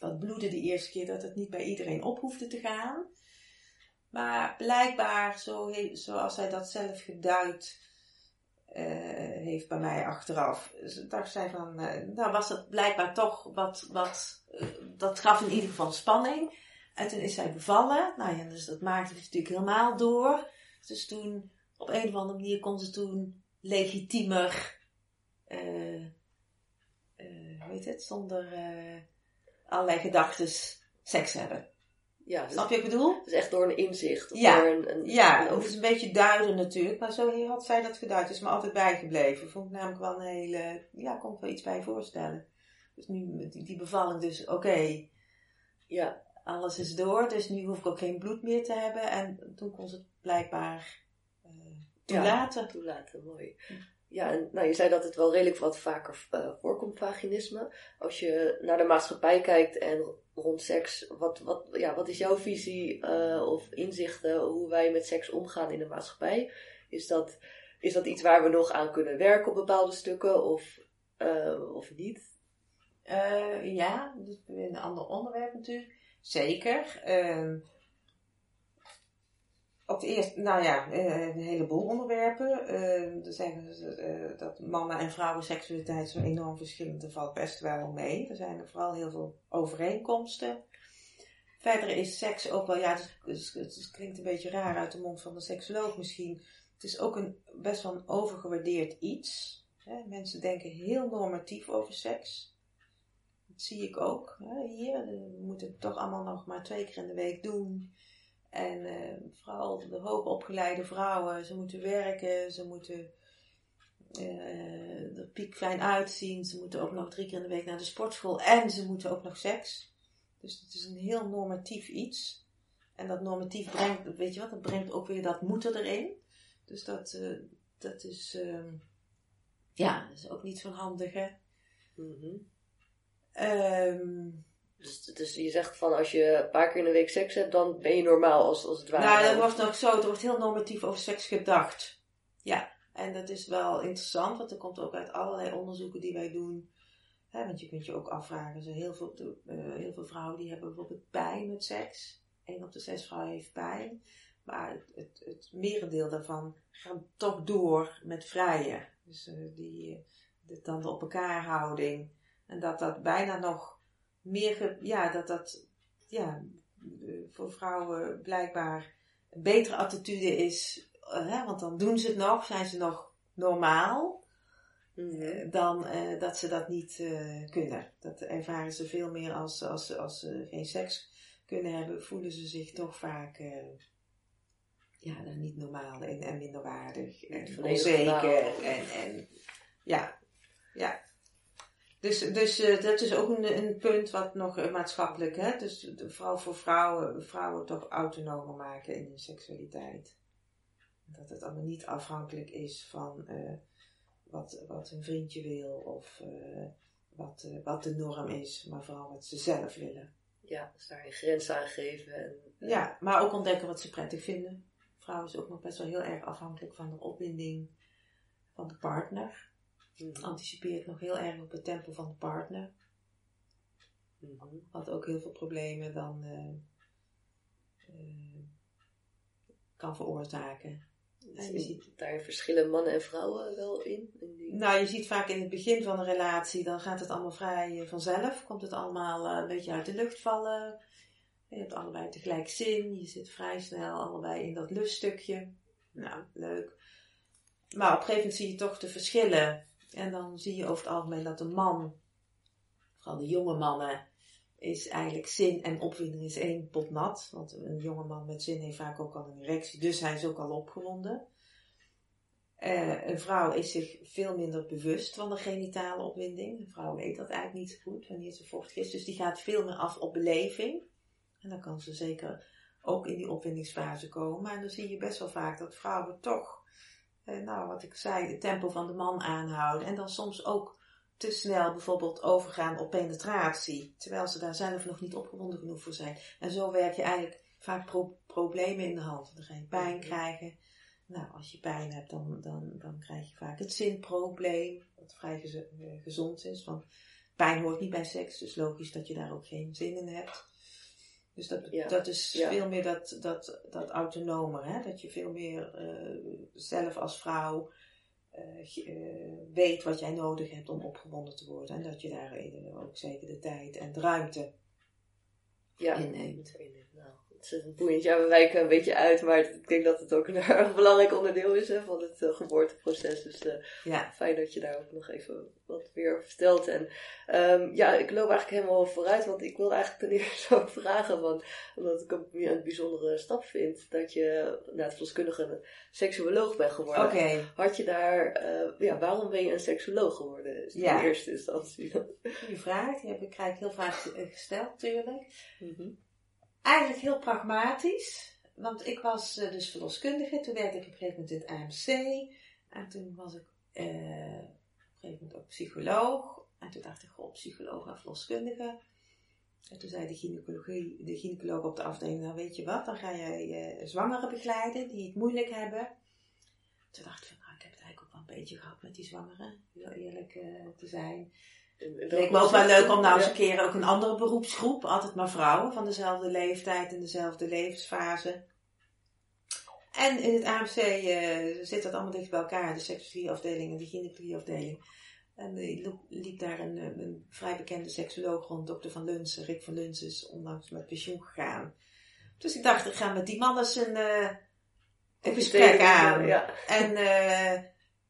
dat bloeden de eerste keer, dat het niet bij iedereen op hoefde te gaan. Maar blijkbaar, zo zoals zij dat zelf geduid eh, heeft bij mij achteraf, dacht zij van, eh, nou was het blijkbaar toch wat, wat eh, dat gaf in ieder geval spanning. En toen is zij bevallen. Nou ja, dus dat maakte het natuurlijk helemaal door. Dus toen, op een of andere manier kon ze toen legitiemer, eh eh hoe heet het, zonder eh allerlei gedachtes seks hebben. ja, dus, Snap je wat ik bedoel? dus echt door een inzicht. Of Ja. door een, een, Ja, een het is een beetje duiden natuurlijk, maar zo had zij dat geduid. Het is me altijd bijgebleven. Vond ik namelijk wel een hele, ja, kon ik wel iets bij voorstellen. Dus nu, die, die bevalling dus, oké, ja, alles is door, dus nu hoef ik ook geen bloed meer te hebben. En toen kon ze het blijkbaar eh toelaten. toelaten, mooi. Ja, en nou, je zei dat het wel redelijk wat vaker eh, voorkomt, vaginisme. Als je naar de maatschappij kijkt en rond seks, wat, wat, ja, wat is jouw visie eh, of inzichten hoe wij met seks omgaan in de maatschappij? Is dat is dat iets waar we nog aan kunnen werken op bepaalde stukken of, uh, of niet? Ja, dat is een ander onderwerp natuurlijk. Zeker. Uh, op de eerste, nou ja, een heleboel onderwerpen. Uh, er zeggen uh, dat mannen en vrouwen seksualiteit zo enorm verschillend. Er valt best wel mee. Er zijn er vooral heel veel overeenkomsten. Verder is seks ook wel, ja, het, klinkt een beetje raar uit de mond van de seksoloog misschien. Het is ook een, best wel een overgewaardeerd iets. Mensen denken heel normatief over seks. Dat zie ik ook. Hier, we moeten het toch allemaal nog maar twee keer in de week doen. En uh, vooral de hoogopgeleide vrouwen, ze moeten werken, ze moeten uh, er piekfijn uitzien, ze moeten ook nog drie keer in de week naar de sportschool en ze moeten ook nog seks. Dus het is een heel normatief iets. En dat normatief brengt, weet je wat, dat brengt ook weer dat moeten erin. Dus dat, uh, dat is, uh, ja, dat is ook niet zo'n handige. Mm -hmm. um, dus, je zegt van als je een paar keer in de week seks hebt, dan ben je normaal als, als het ware. Nou, dat wordt nog zo, er wordt heel normatief over seks gedacht. Ja, en dat is wel interessant, want er komt ook uit allerlei onderzoeken die wij doen. Want je kunt je ook afvragen, zo heel, veel, uh, heel veel vrouwen die hebben bijvoorbeeld pijn met seks. Eén op de zes vrouwen heeft pijn. Maar het, het, merendeel daarvan gaat toch door met vrijen. Dus uh, die, de tanden op elkaar houding. En dat dat bijna nog meer, ja, dat dat, ja, voor vrouwen blijkbaar een betere attitude is. Uh, hè, want dan doen ze het nog, zijn ze nog normaal. Mm. Dan uh, dat ze dat niet uh, kunnen. Dat ervaren ze veel meer als, als, als ze geen seks kunnen hebben, voelen ze zich toch vaak ja, dan niet normaal en, en minderwaardig en onzeker. En, en ja, ja. Dus, dus uh, dat is ook een, een punt wat nog uh, maatschappelijk, hè? Dus vooral voor vrouwen, vrouwen toch autonomer maken in hun seksualiteit. Dat het allemaal niet afhankelijk is van uh, wat, wat een vriendje wil of wat, wat de norm is, maar vooral wat ze zelf willen. Ja, dus daar een grens aan geven. En, ja, maar ook ontdekken wat ze prettig vinden. Vrouw is ook nog best wel heel erg afhankelijk van de opwinding van de partner. Mm -hmm. Anticipeert nog heel erg op het tempo van de partner. Mm -hmm. Wat ook heel veel problemen dan uh, uh, kan veroorzaken. Dus je ziet daar verschillen mannen en vrouwen wel in, in die... Nou, je ziet vaak in het begin van een relatie, dan gaat het allemaal vrij vanzelf. Komt het allemaal een beetje uit de lucht vallen. Je hebt allebei tegelijk zin. Je zit vrij snel allebei in dat luststukje. Nou, leuk. Maar op een gegeven moment zie je toch de verschillen. En dan zie je over het algemeen dat de man, vooral de jonge mannen, is eigenlijk zin en opwinding is één pot nat. Want een jonge man met zin heeft vaak ook al een erectie, dus hij is ook al opgewonden. Uh, een vrouw is zich veel minder bewust van de genitale opwinding. Een vrouw weet dat eigenlijk niet zo goed wanneer ze vochtig is. Dus die gaat veel meer af op beleving. En dan kan ze zeker ook in die opwindingsfase komen. En dan zie je best wel vaak dat vrouwen toch, eh, nou wat ik zei, het tempo van de man aanhouden. En dan soms ook te snel bijvoorbeeld overgaan op penetratie. Terwijl ze daar zelf nog niet opgewonden genoeg voor zijn. En zo werk je eigenlijk vaak pro problemen in de hand. Dan ga je pijn krijgen. Nou, als je pijn hebt, dan, dan, dan krijg je vaak het zinprobleem. Wat vrij gez gezond is. Want pijn hoort niet bij seks. Dus logisch dat je daar ook geen zin in hebt. Dus dat, ja. dat is ja. veel meer dat, dat, dat autonome, hè? dat je veel meer uh, zelf als vrouw uh, uh, weet wat jij nodig hebt om opgewonden te worden. En dat je daar ook zeker de tijd en de ruimte ja. inneemt. Nou, het is een boeiend. Ja, we wijken een beetje uit, maar ik denk dat het ook een erg belangrijk onderdeel is hè, van het geboorteproces. Dus ja. fijn dat je daar ook nog even wat over vertelt. En um, ja, ik loop eigenlijk helemaal vooruit, want ik wil eigenlijk ten eerste ook vragen, van, omdat ik het een bijzondere stap vind, dat je na het verloskundige een seksuoloog bent geworden. Okay. Had je daar, uh, ja, waarom ben je een seksuoloog geworden? Is ja. in eerste instantie. Goeie vraag, die heb ik, krijg ik heel vaak gesteld natuurlijk. Mm -hmm. Eigenlijk heel pragmatisch, want ik was uh, dus verloskundige, toen werkte ik op een gegeven moment in het AMC en toen was ik... Uh, een gegeven moment ook psycholoog. En toen dacht ik, goh, psycholoog en verloskundige. En toen zei de, gynaecologie, de gynaecoloog op de afdeling, nou weet je wat, dan ga jij uh, zwangeren begeleiden die het moeilijk hebben. Toen dacht ik van, nou, ik heb een beetje gehad met die zwangeren, heel eerlijk uh, te zijn. Leek me ook wel leuk om nou eens een keer ook een andere beroepsgroep, altijd maar vrouwen van dezelfde leeftijd en dezelfde levensfase. En in het AMC uh, zit dat allemaal dicht bij elkaar, de seksologieafdeling en de gynaecologieafdeling. En er liep daar een, een, vrij bekende seksoloog rond, dokter Van Lunsen. Rick van Lunsen is onlangs met pensioen gegaan. Dus ik dacht, ik ga met die man eens een, uh, een gesprek aan. Ja. En uh,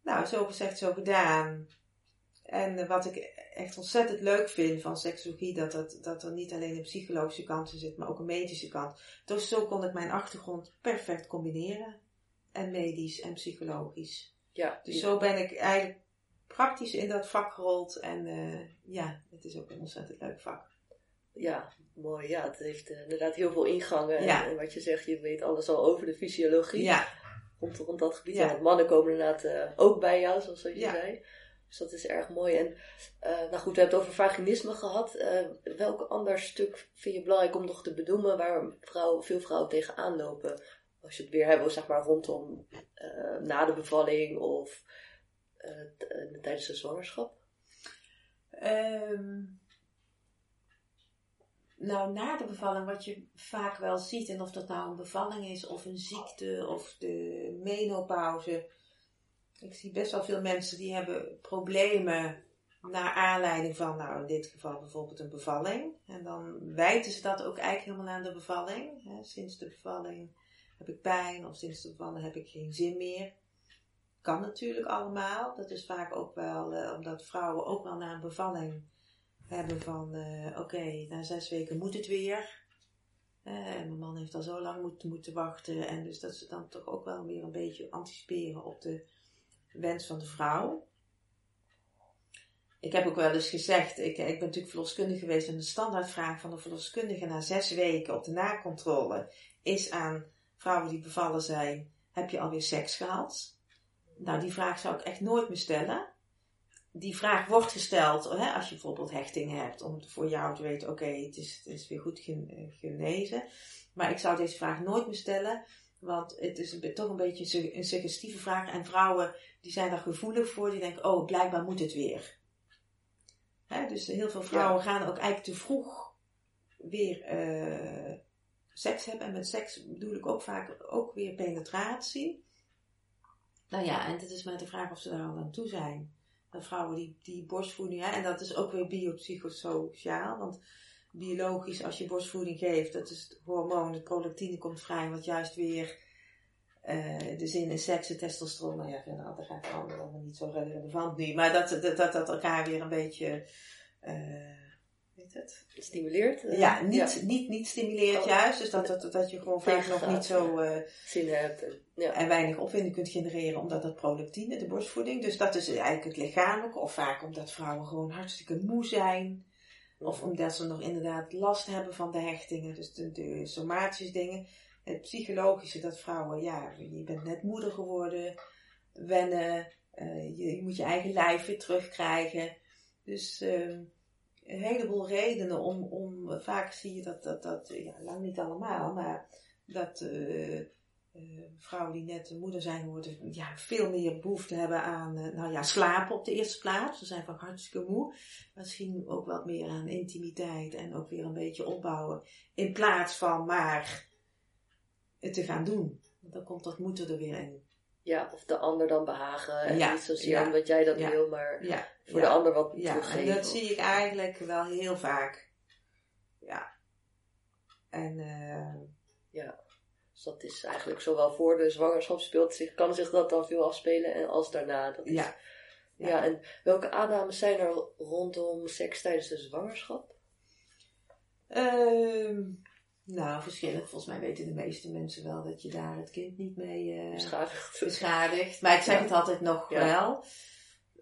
nou, zo gezegd, zo gedaan. En uh, wat ik echt ontzettend leuk vind van seksologie, dat, dat, dat er niet alleen een psychologische kant in zit, maar ook een medische kant. Dus zo kon ik mijn achtergrond perfect combineren. En medisch en psychologisch. Ja, dus zo ben ik eigenlijk praktisch in dat vak gerold. En uh, ja, het is ook een ontzettend leuk vak. Ja, mooi. Ja, het heeft uh, inderdaad heel veel ingangen. En, en, wat je zegt, je weet alles al over de fysiologie. Ja. Rond, rond dat gebied. Ja. En mannen komen inderdaad uh, ook bij jou, zoals je zei. Dus dat is erg mooi. En nou goed, we hebben het over vaginisme gehad. welk ander stuk vind je belangrijk om nog te benoemen waar vrouwen, veel vrouwen tegenaan lopen? Als je het weer hebt, zeg maar rondom na de bevalling of uh, tijdens de zwangerschap? Um, nou, na de bevalling, wat je vaak wel ziet, en of dat nou een bevalling is, of een ziekte, of de menopauze. Ik zie best wel veel mensen die hebben problemen naar aanleiding van, nou in dit geval bijvoorbeeld een bevalling. En dan wijten ze dat ook eigenlijk helemaal aan de bevalling. sinds de bevalling heb ik pijn, of sinds de bevalling heb ik geen zin meer kan natuurlijk allemaal. Dat is vaak ook wel uh, omdat vrouwen ook wel na een bevalling hebben van uh, oké, na zes weken moet het weer. Uh, mijn man heeft al zo lang moeten, moeten wachten. En dus dat ze dan toch ook wel weer een beetje anticiperen op de wens van de vrouw. Ik heb ook wel eens gezegd, ik, ik ben natuurlijk verloskundige geweest en de standaardvraag van de verloskundige na zes weken op de nakontrole is aan vrouwen die bevallen zijn, heb je alweer seks gehad? Nou, die vraag zou ik echt nooit meer stellen. Die vraag wordt gesteld hè, als je bijvoorbeeld hechting hebt, om voor jou te weten, oké, het, het is weer goed genezen. Maar ik zou deze vraag nooit meer stellen, want het is een, toch een beetje een suggestieve vraag. En vrouwen die zijn daar gevoelig voor, die denken, oh, blijkbaar moet het weer. Hè, dus heel veel vrouwen gaan ook eigenlijk te vroeg weer uh, seks hebben. En met seks bedoel ik ook vaak ook weer penetratie. Nou ja, en het is maar de vraag of ze daar al aan toe zijn. Dat vrouwen die, die borstvoeding, hè, en dat is ook weer biopsychosociaal, want biologisch, als je borstvoeding geeft, dat is het hormoon, het prolactine komt vrij, wat juist weer uh, de zin in seks en testosteron, nou ja, nou, dat gaat allemaal niet zo relevant nu, maar dat, dat, dat, dat elkaar weer een beetje, uh, weet het? Stimuleert? Uh, ja, niet, Niet, niet stimuleert oh. juist, dus dat, dat, dat je gewoon vaak nog niet zo zin hebt. Ja. En weinig opwinding kunt genereren omdat dat prolactine, de borstvoeding. Dus dat is eigenlijk het lichamelijke. Of vaak omdat vrouwen gewoon hartstikke moe zijn. Of omdat ze nog inderdaad last hebben van de hechtingen. Dus de, de somatische dingen. Het psychologische dat vrouwen, ja, je bent net moeder geworden. Wennen. Uh, je, je, moet je eigen lijf weer terugkrijgen. Dus uh, een heleboel redenen om, om vaak zie je dat, dat, dat ja, lang niet allemaal, maar dat... Uh, uh, vrouwen die net moeder zijn geworden, ja, veel meer behoefte hebben aan, uh, nou ja, slapen op de eerste plaats. Ze zijn vaak hartstikke moe. Misschien ook wat meer aan intimiteit en ook weer een beetje opbouwen. In plaats van maar het te gaan doen. Want dan komt dat moeten er weer in. Ja, of de ander dan behagen. En niet zozeer ja, omdat jij dat wil, maar voor de ander wat ja, teruggeven. dat zie ik eigenlijk wel heel vaak. Ja. En uh, ja. Dus dat is eigenlijk zowel voor de zwangerschap speelt zich, kan zich dat dan veel afspelen en als daarna. Dat is, ja. ja. en welke aannames zijn er rondom seks tijdens de zwangerschap? Uh, nou, verschillend. Volgens mij weten de meeste mensen wel dat je daar het kind niet mee uh, beschadigt. beschadigt. Maar ik zeg het altijd nog wel.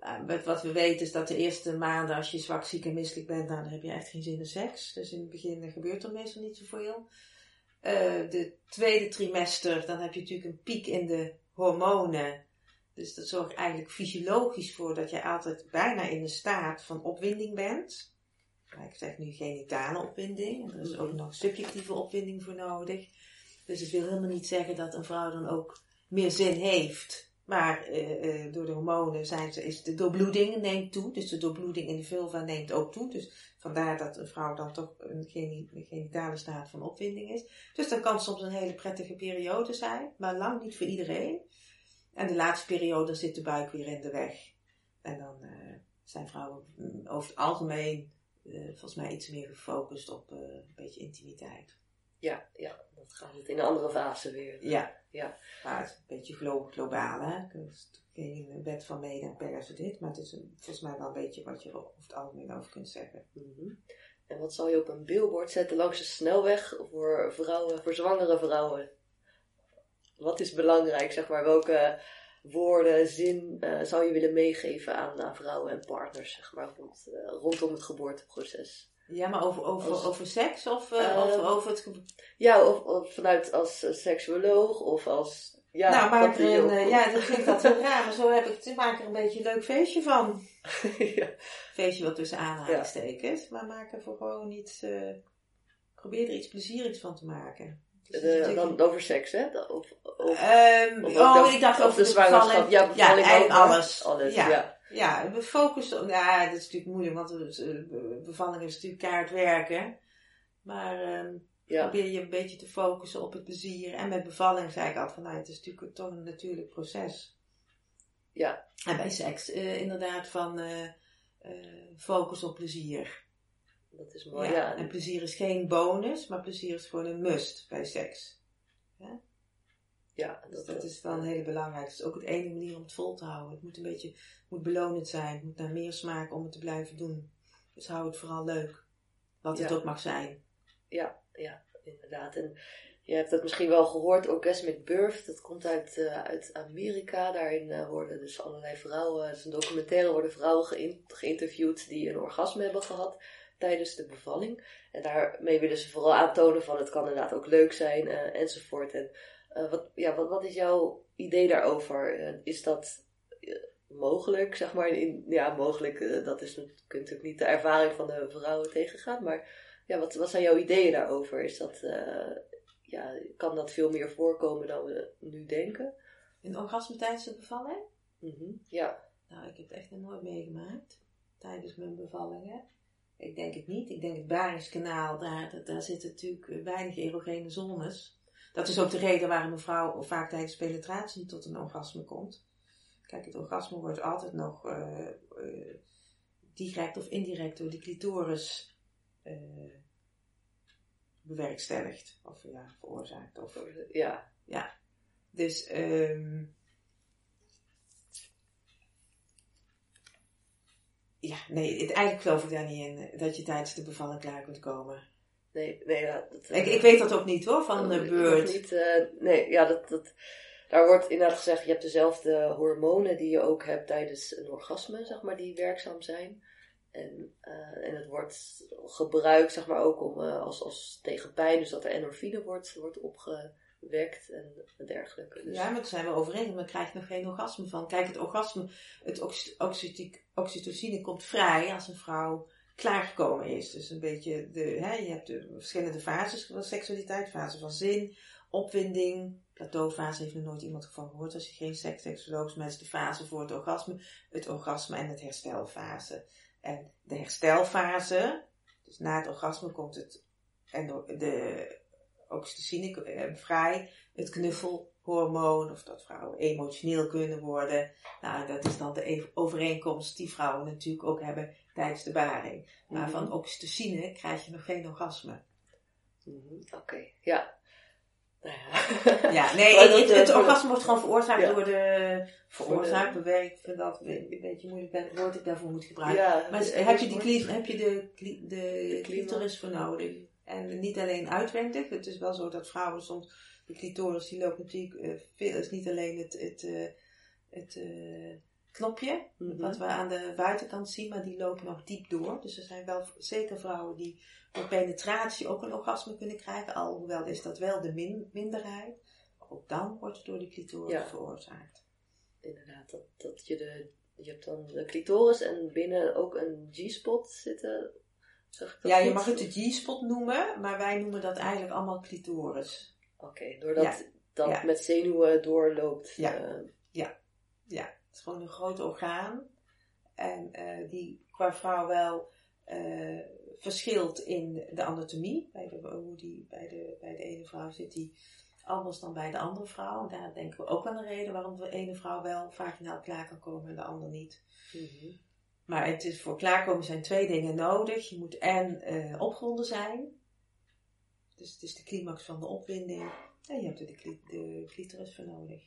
Uh, wat we weten is dat de eerste maanden als je zwak, ziek en misselijk bent, nou, dan heb je echt geen zin in seks. Dus in het begin gebeurt er meestal niet zoveel. Uh, de tweede trimester, dan heb je natuurlijk een piek in de hormonen. Dus dat zorgt eigenlijk fysiologisch voor dat je altijd bijna in een staat van opwinding bent. Ik zeg nu genitale opwinding. Er is ook nog subjectieve opwinding voor nodig. Dus het wil helemaal niet zeggen dat een vrouw dan ook meer zin heeft Maar eh, eh, door de hormonen zijn ze, is de doorbloeding neemt toe. Dus de doorbloeding in de vulva neemt ook toe. Dus vandaar dat een vrouw dan toch een geni- een genitale staat van opwinding is. Dus dat kan soms een hele prettige periode zijn. Maar lang niet voor iedereen. En de laatste periode zit de buik weer in de weg. En dan eh, zijn vrouwen mm, over het algemeen volgens mij iets meer gefocust op een beetje intimiteit. Ja, ja, dat gaat het in een andere fase weer. Ja. Ja. Maar het is een beetje glo- globaal, hè. Geen wet van mede en persen dit, maar het is een, volgens mij wel een beetje wat je er over het algemeen over kunt zeggen. Mhm. En wat zal je op een billboard zetten langs de snelweg voor vrouwen, voor zwangere vrouwen? Wat is belangrijk, zeg maar? Welke woorden, zin eh, zou je willen meegeven aan, aan vrouwen en partners, zeg maar, rond, eh, rondom het geboorteproces? Ja, maar over, over, Als- over seks of, eh, Eh, of over het... Ja, of, of vanuit als eh, seksuoloog of als... Ja, nou, je een, ja, dat klinkt dat heel raar, maar zo heb ik, ik maak er een beetje een leuk feestje van. ja. Feestje wat tussen aanhalingstekens, maar maak er voor gewoon iets, probeer er iets plezierigs van te maken. Dus het De- natuurlijk- dan over seks, hè? Of, of, Ehm, of oh, de- ik dacht over de zwangerschap. bevalling. Ja, bevalling eigenlijk maar alles. alles ja. ja. Ja, we focussen op, ja, dat is natuurlijk moeilijk, want bevalling is natuurlijk kaart werken. Maar ehm, Ja. probeer je een beetje te focussen op het plezier. En met bevalling zei ik altijd van, nou, het is natuurlijk toch een natuurlijk proces. Ja. En bij seks eh, inderdaad van eh, focus op plezier. Dat is mooi, ja. ja. En plezier is geen bonus, maar plezier is gewoon een must bij seks. Ja, Dus dat is wel een hele belangrijke. Het is ook het enige manier om het vol te houden. Het moet een beetje het moet belonend zijn. Het moet naar meer smaken om het te blijven doen. Dus hou het vooral leuk. Wat het Ja. ook mag zijn. Ja, ja, inderdaad. En je hebt dat misschien wel gehoord, Orgasmic Birth, dat komt uit, eh, uit Amerika. Daarin eh, worden dus allerlei vrouwen, het is een documentaire, worden vrouwen geïn- geïnterviewd die een orgasme hebben gehad tijdens de bevalling. En daarmee willen ze vooral aantonen van het kan inderdaad ook leuk zijn eh, enzovoort. En eh, wat, ja, wat, wat is jouw idee daarover? Eh, is dat eh, mogelijk, zeg maar? In, ja, mogelijk, dat is natuurlijk niet de ervaring van de vrouwen tegengaan, maar ja, wat, wat zijn jouw ideeën daarover? Is dat, ja, kan dat veel meer voorkomen dan we nu denken? Een orgasme tijdens de bevalling? Mhm, Ja, Nou, ik heb het echt nog nooit meegemaakt. Tijdens mijn bevallingen. Ik denk het niet. Ik denk het baringskanaal, daar, daar zitten natuurlijk weinig erogene zones. Dat is ook de reden waarom een vrouw vaak tijdens penetratie tot een orgasme komt. Kijk, het orgasme wordt altijd nog eh, eh, direct of indirect door de clitoris eh, bewerkstelligd. Of ja, veroorzaakt. Of, ja, dus ehm ja, nee, het, eigenlijk geloof ik daar niet in. Dat je tijdens de bevalling klaar kunt komen. Nee, nee, ja, dat, Ik, ik weet dat ook niet hoor, van de beurt. Niet, eh, nee, ja, dat, dat, daar wordt inderdaad gezegd, je hebt dezelfde hormonen die je ook hebt tijdens een orgasme, zeg maar, die werkzaam zijn. En, eh, en het wordt gebruikt, zeg maar, ook om, eh, als, als tegen pijn, dus dat er endorfine wordt, wordt opgewekt en dergelijke. Dus, Ja, maar daar zijn we over eens, maar daar krijg je nog geen orgasme van. Kijk, het orgasme, het oxytocine komt vrij als een vrouw klaargekomen is. Dus een beetje, de, hè, je hebt de verschillende fases van seksualiteit. Fase van zin, opwinding. Plateaufase heeft nog nooit iemand van gehoord als je geen seks is. Maar is de fase voor het orgasme, het orgasme en het herstelfase. En de herstelfase, dus na het orgasme komt het, en de, oxytocine eh, vrij, het knuffelhormoon, of dat vrouwen emotioneel kunnen worden. Nou, dat is dan de overeenkomst die vrouwen natuurlijk ook hebben tijdens de baring. Maar Mhm. van oxytocine krijg je nog geen orgasme. Mhm, Oké, ja. Nou ja. Ja, nee, het, eh, het orgasme wordt gewoon veroorzaakt Ja. door de... Veroorzaakt, bewerkt, vind dat een beetje moeilijk welk woord ik daarvoor moet gebruiken. ja, Maar heb je, die wordt- kli- heb je de, de, clitoris voor nodig? En niet alleen uitwendig. Het is wel zo dat vrouwen soms... De clitoris die loopt natuurlijk... eh, veel is niet alleen het, het, eh, het knopje... Mhm. Wat we aan de buitenkant zien, maar die lopen nog diep door. Dus er zijn wel zeker vrouwen die door penetratie ook een orgasme kunnen krijgen. Alhoewel is dat wel de min- minderheid. Ook dan wordt het door de clitoris Ja. veroorzaakt. Inderdaad, dat, dat je de... Je hebt dan de clitoris en binnen ook een G-spot zitten. Zeg ik dat Ja, je mag het de G-spot noemen, maar wij noemen dat eigenlijk allemaal clitoris. Oké, doordat Ja. dat Ja. met zenuwen doorloopt. Ja. eh, Ja. Gewoon een groot orgaan. En eh, die qua vrouw wel eh, verschilt in de anatomie. Bij de, hoe die bij de, bij de ene vrouw zit die anders dan bij de andere vrouw. En daar denken we ook wel een reden waarom de ene vrouw wel vaginaal klaar kan komen en de ander niet. Mhm. Maar het is, voor klaarkomen zijn twee dingen nodig. Je moet en eh, opgewonden zijn. Dus het is de climax van de opwinding. En je hebt er de, de clitoris voor nodig.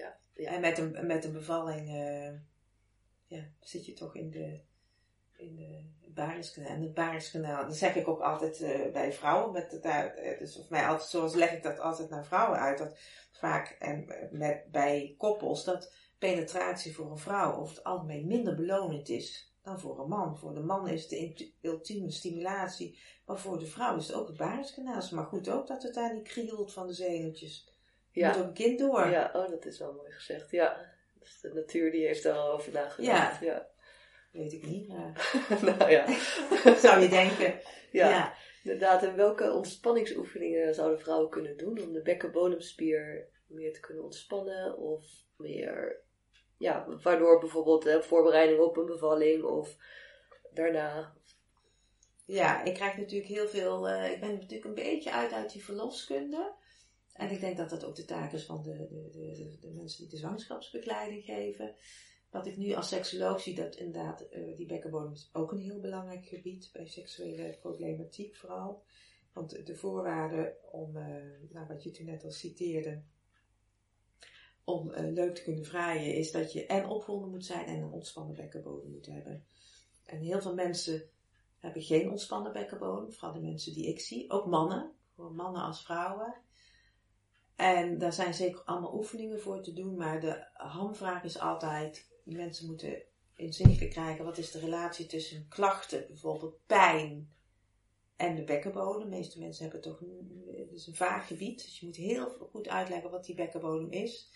Ja, ja. En met een, met een bevalling eh, ja, zit je toch in de, in de bariskanaal. En het bariskanaal, dat zeg ik ook altijd eh, bij vrouwen. Met het, uit- dus voor mij altijd, zoals leg ik dat altijd naar vrouwen uit. Dat vaak en eh, met, bij koppels dat penetratie voor een vrouw over het algemeen minder belonend is dan voor een man. Voor de man is het de ultieme stimulatie, maar voor de vrouw is het ook het bariskanaal. Maar goed ook dat het daar niet kriebelt van de zenuwtjes. Je Ja. moet ook een kind door. ja, oh, dat is wel mooi gezegd. Ja, dus de natuur die heeft er al over nagedacht. Ja. Weet ik niet, maar nou ja. zou je denken. ja. Inderdaad, en welke ontspanningsoefeningen zouden vrouwen kunnen doen om de bekkenbodemspier meer te kunnen ontspannen? Of meer, ja, waardoor bijvoorbeeld voorbereiding op een bevalling of daarna. Ja, ik krijg natuurlijk heel veel. eh, ik ben natuurlijk een beetje uit uit die verloskunde. En ik denk dat dat ook de taak is van de, de, de, de, mensen die de zwangerschapsbegeleiding geven. Wat ik nu als seksoloog zie, dat inderdaad eh, die bekkenbodem is ook een heel belangrijk gebied bij seksuele problematiek vooral. Want de voorwaarden om, eh, nou, wat je toen net al citeerde, om eh, leuk te kunnen vrijen, is dat je en opgewonden moet zijn en een ontspannen bekkenbodem moet hebben. En heel veel mensen hebben geen ontspannen bekkenbodem, vooral de mensen die ik zie, ook mannen, voor mannen als vrouwen. En daar zijn zeker allemaal oefeningen voor te doen, maar de hamvraag is altijd, mensen moeten inzichtelijk krijgen, wat is de relatie tussen klachten, bijvoorbeeld pijn en de bekkenbodem. De meeste mensen hebben toch het een vaag gebied, dus je moet heel goed uitleggen wat die bekkenbodem is.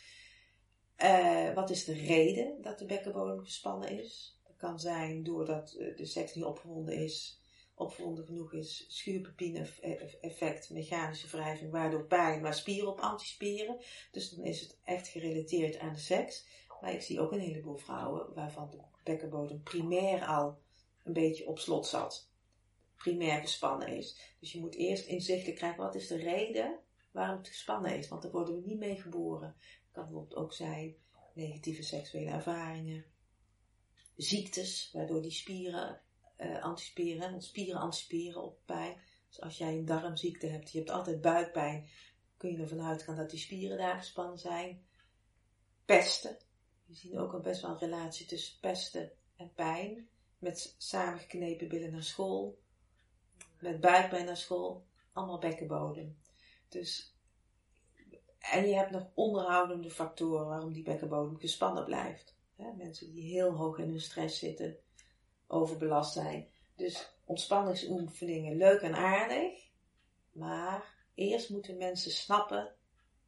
Eh, wat is de reden dat de bekkenbodem gespannen is? Dat kan zijn doordat eh, de seks niet opgewonden is, opgewonden genoeg is, schuurpepine-effect, mechanische wrijving, waardoor pijn, maar spieren op antispieren. Dus dan is het echt gerelateerd aan de seks. Maar ik zie ook een heleboel vrouwen waarvan de bekkenbodem primair al een beetje op slot zat. Primair gespannen is. Dus je moet eerst inzichtelijk krijgen wat is de reden waarom het gespannen is. Want daar worden we niet mee geboren. Kan bijvoorbeeld ook zijn negatieve seksuele ervaringen, ziektes, waardoor die spieren want spieren antisperen op pijn. Dus als jij een darmziekte hebt, je hebt altijd buikpijn, kun je ervan uitgaan dat die spieren daar gespannen zijn. Pesten. We zien ook een best wel een relatie tussen pesten en pijn. Met samengeknepen billen naar school. Met buikpijn naar school. Allemaal bekkenbodem. Dus, en je hebt nog onderhoudende factoren waarom die bekkenbodem gespannen blijft. Mensen die heel hoog in hun stress zitten, overbelast zijn. Dus ontspanningsoefeningen leuk en aardig. Maar eerst moeten mensen snappen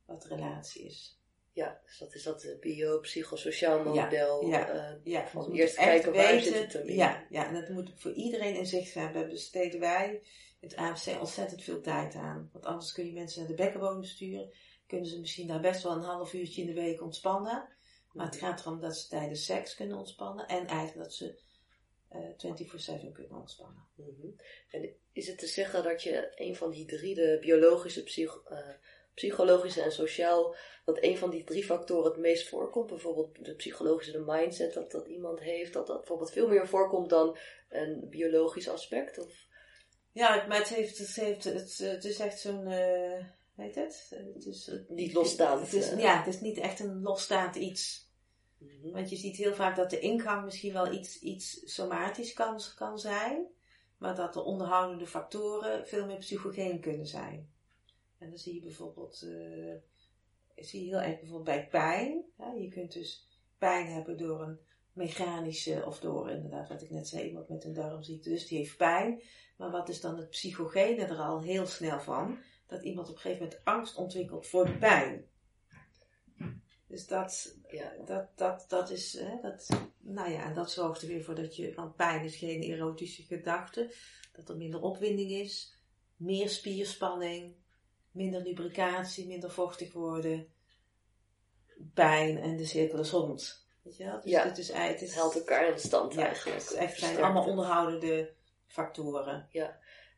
wat relatie is. Ja, dus dat is dat eh, biopsychosociaal model. ja, Ja, van moeten eerst kijken waar zit het hem in. Ja, ja, en dat moet voor iedereen in zicht zijn. Daar besteden wij het AMC ontzettend veel tijd aan. Want anders kun je mensen naar de bekkenbodem sturen. Kunnen ze misschien daar best wel een half uurtje in de week ontspannen. Maar het gaat erom dat ze tijdens seks kunnen ontspannen. En eigenlijk dat ze eh 24-7 kunnen ontspannen. Mhm. En is het te zeggen dat je een van die drie, de biologische, psych, eh, psychologische en sociaal, dat een van die drie factoren het meest voorkomt? Bijvoorbeeld de psychologische, de mindset dat, dat iemand heeft, dat dat bijvoorbeeld veel meer voorkomt dan een biologisch aspect? Of? Ja, maar het, heeft, het, heeft, het, het is echt zo'n, eh weet het? het is, Niet losstaand, Het is, eh. ja, het is niet echt een losstaand iets. Mhm. Want je ziet heel vaak dat de ingang misschien wel iets, iets somatisch kan, kan zijn, maar dat de onderhoudende factoren veel meer psychogeen kunnen zijn. En dan zie je bijvoorbeeld, eh, zie je heel erg bijvoorbeeld bij pijn. Je kunt dus pijn hebben door een mechanische, of door inderdaad wat ik net zei, iemand met een darmziekte, dus die heeft pijn. Maar wat is dan het psychogene er al heel snel van? Dat iemand op een gegeven moment angst ontwikkelt voor de pijn. Dus dat, Ja. dat, dat, dat is, hè, dat, nou ja, en dat zorgt er weer voor dat je, want pijn is geen erotische gedachte, dat er minder opwinding is, meer spierspanning, minder lubricatie, minder vochtig worden, pijn en de cirkel is rond. Weet je wel? Dus Ja. het, is, het, is, helpt elkaar in stand ja, eigenlijk. Het echt, zijn allemaal onderhoudende factoren.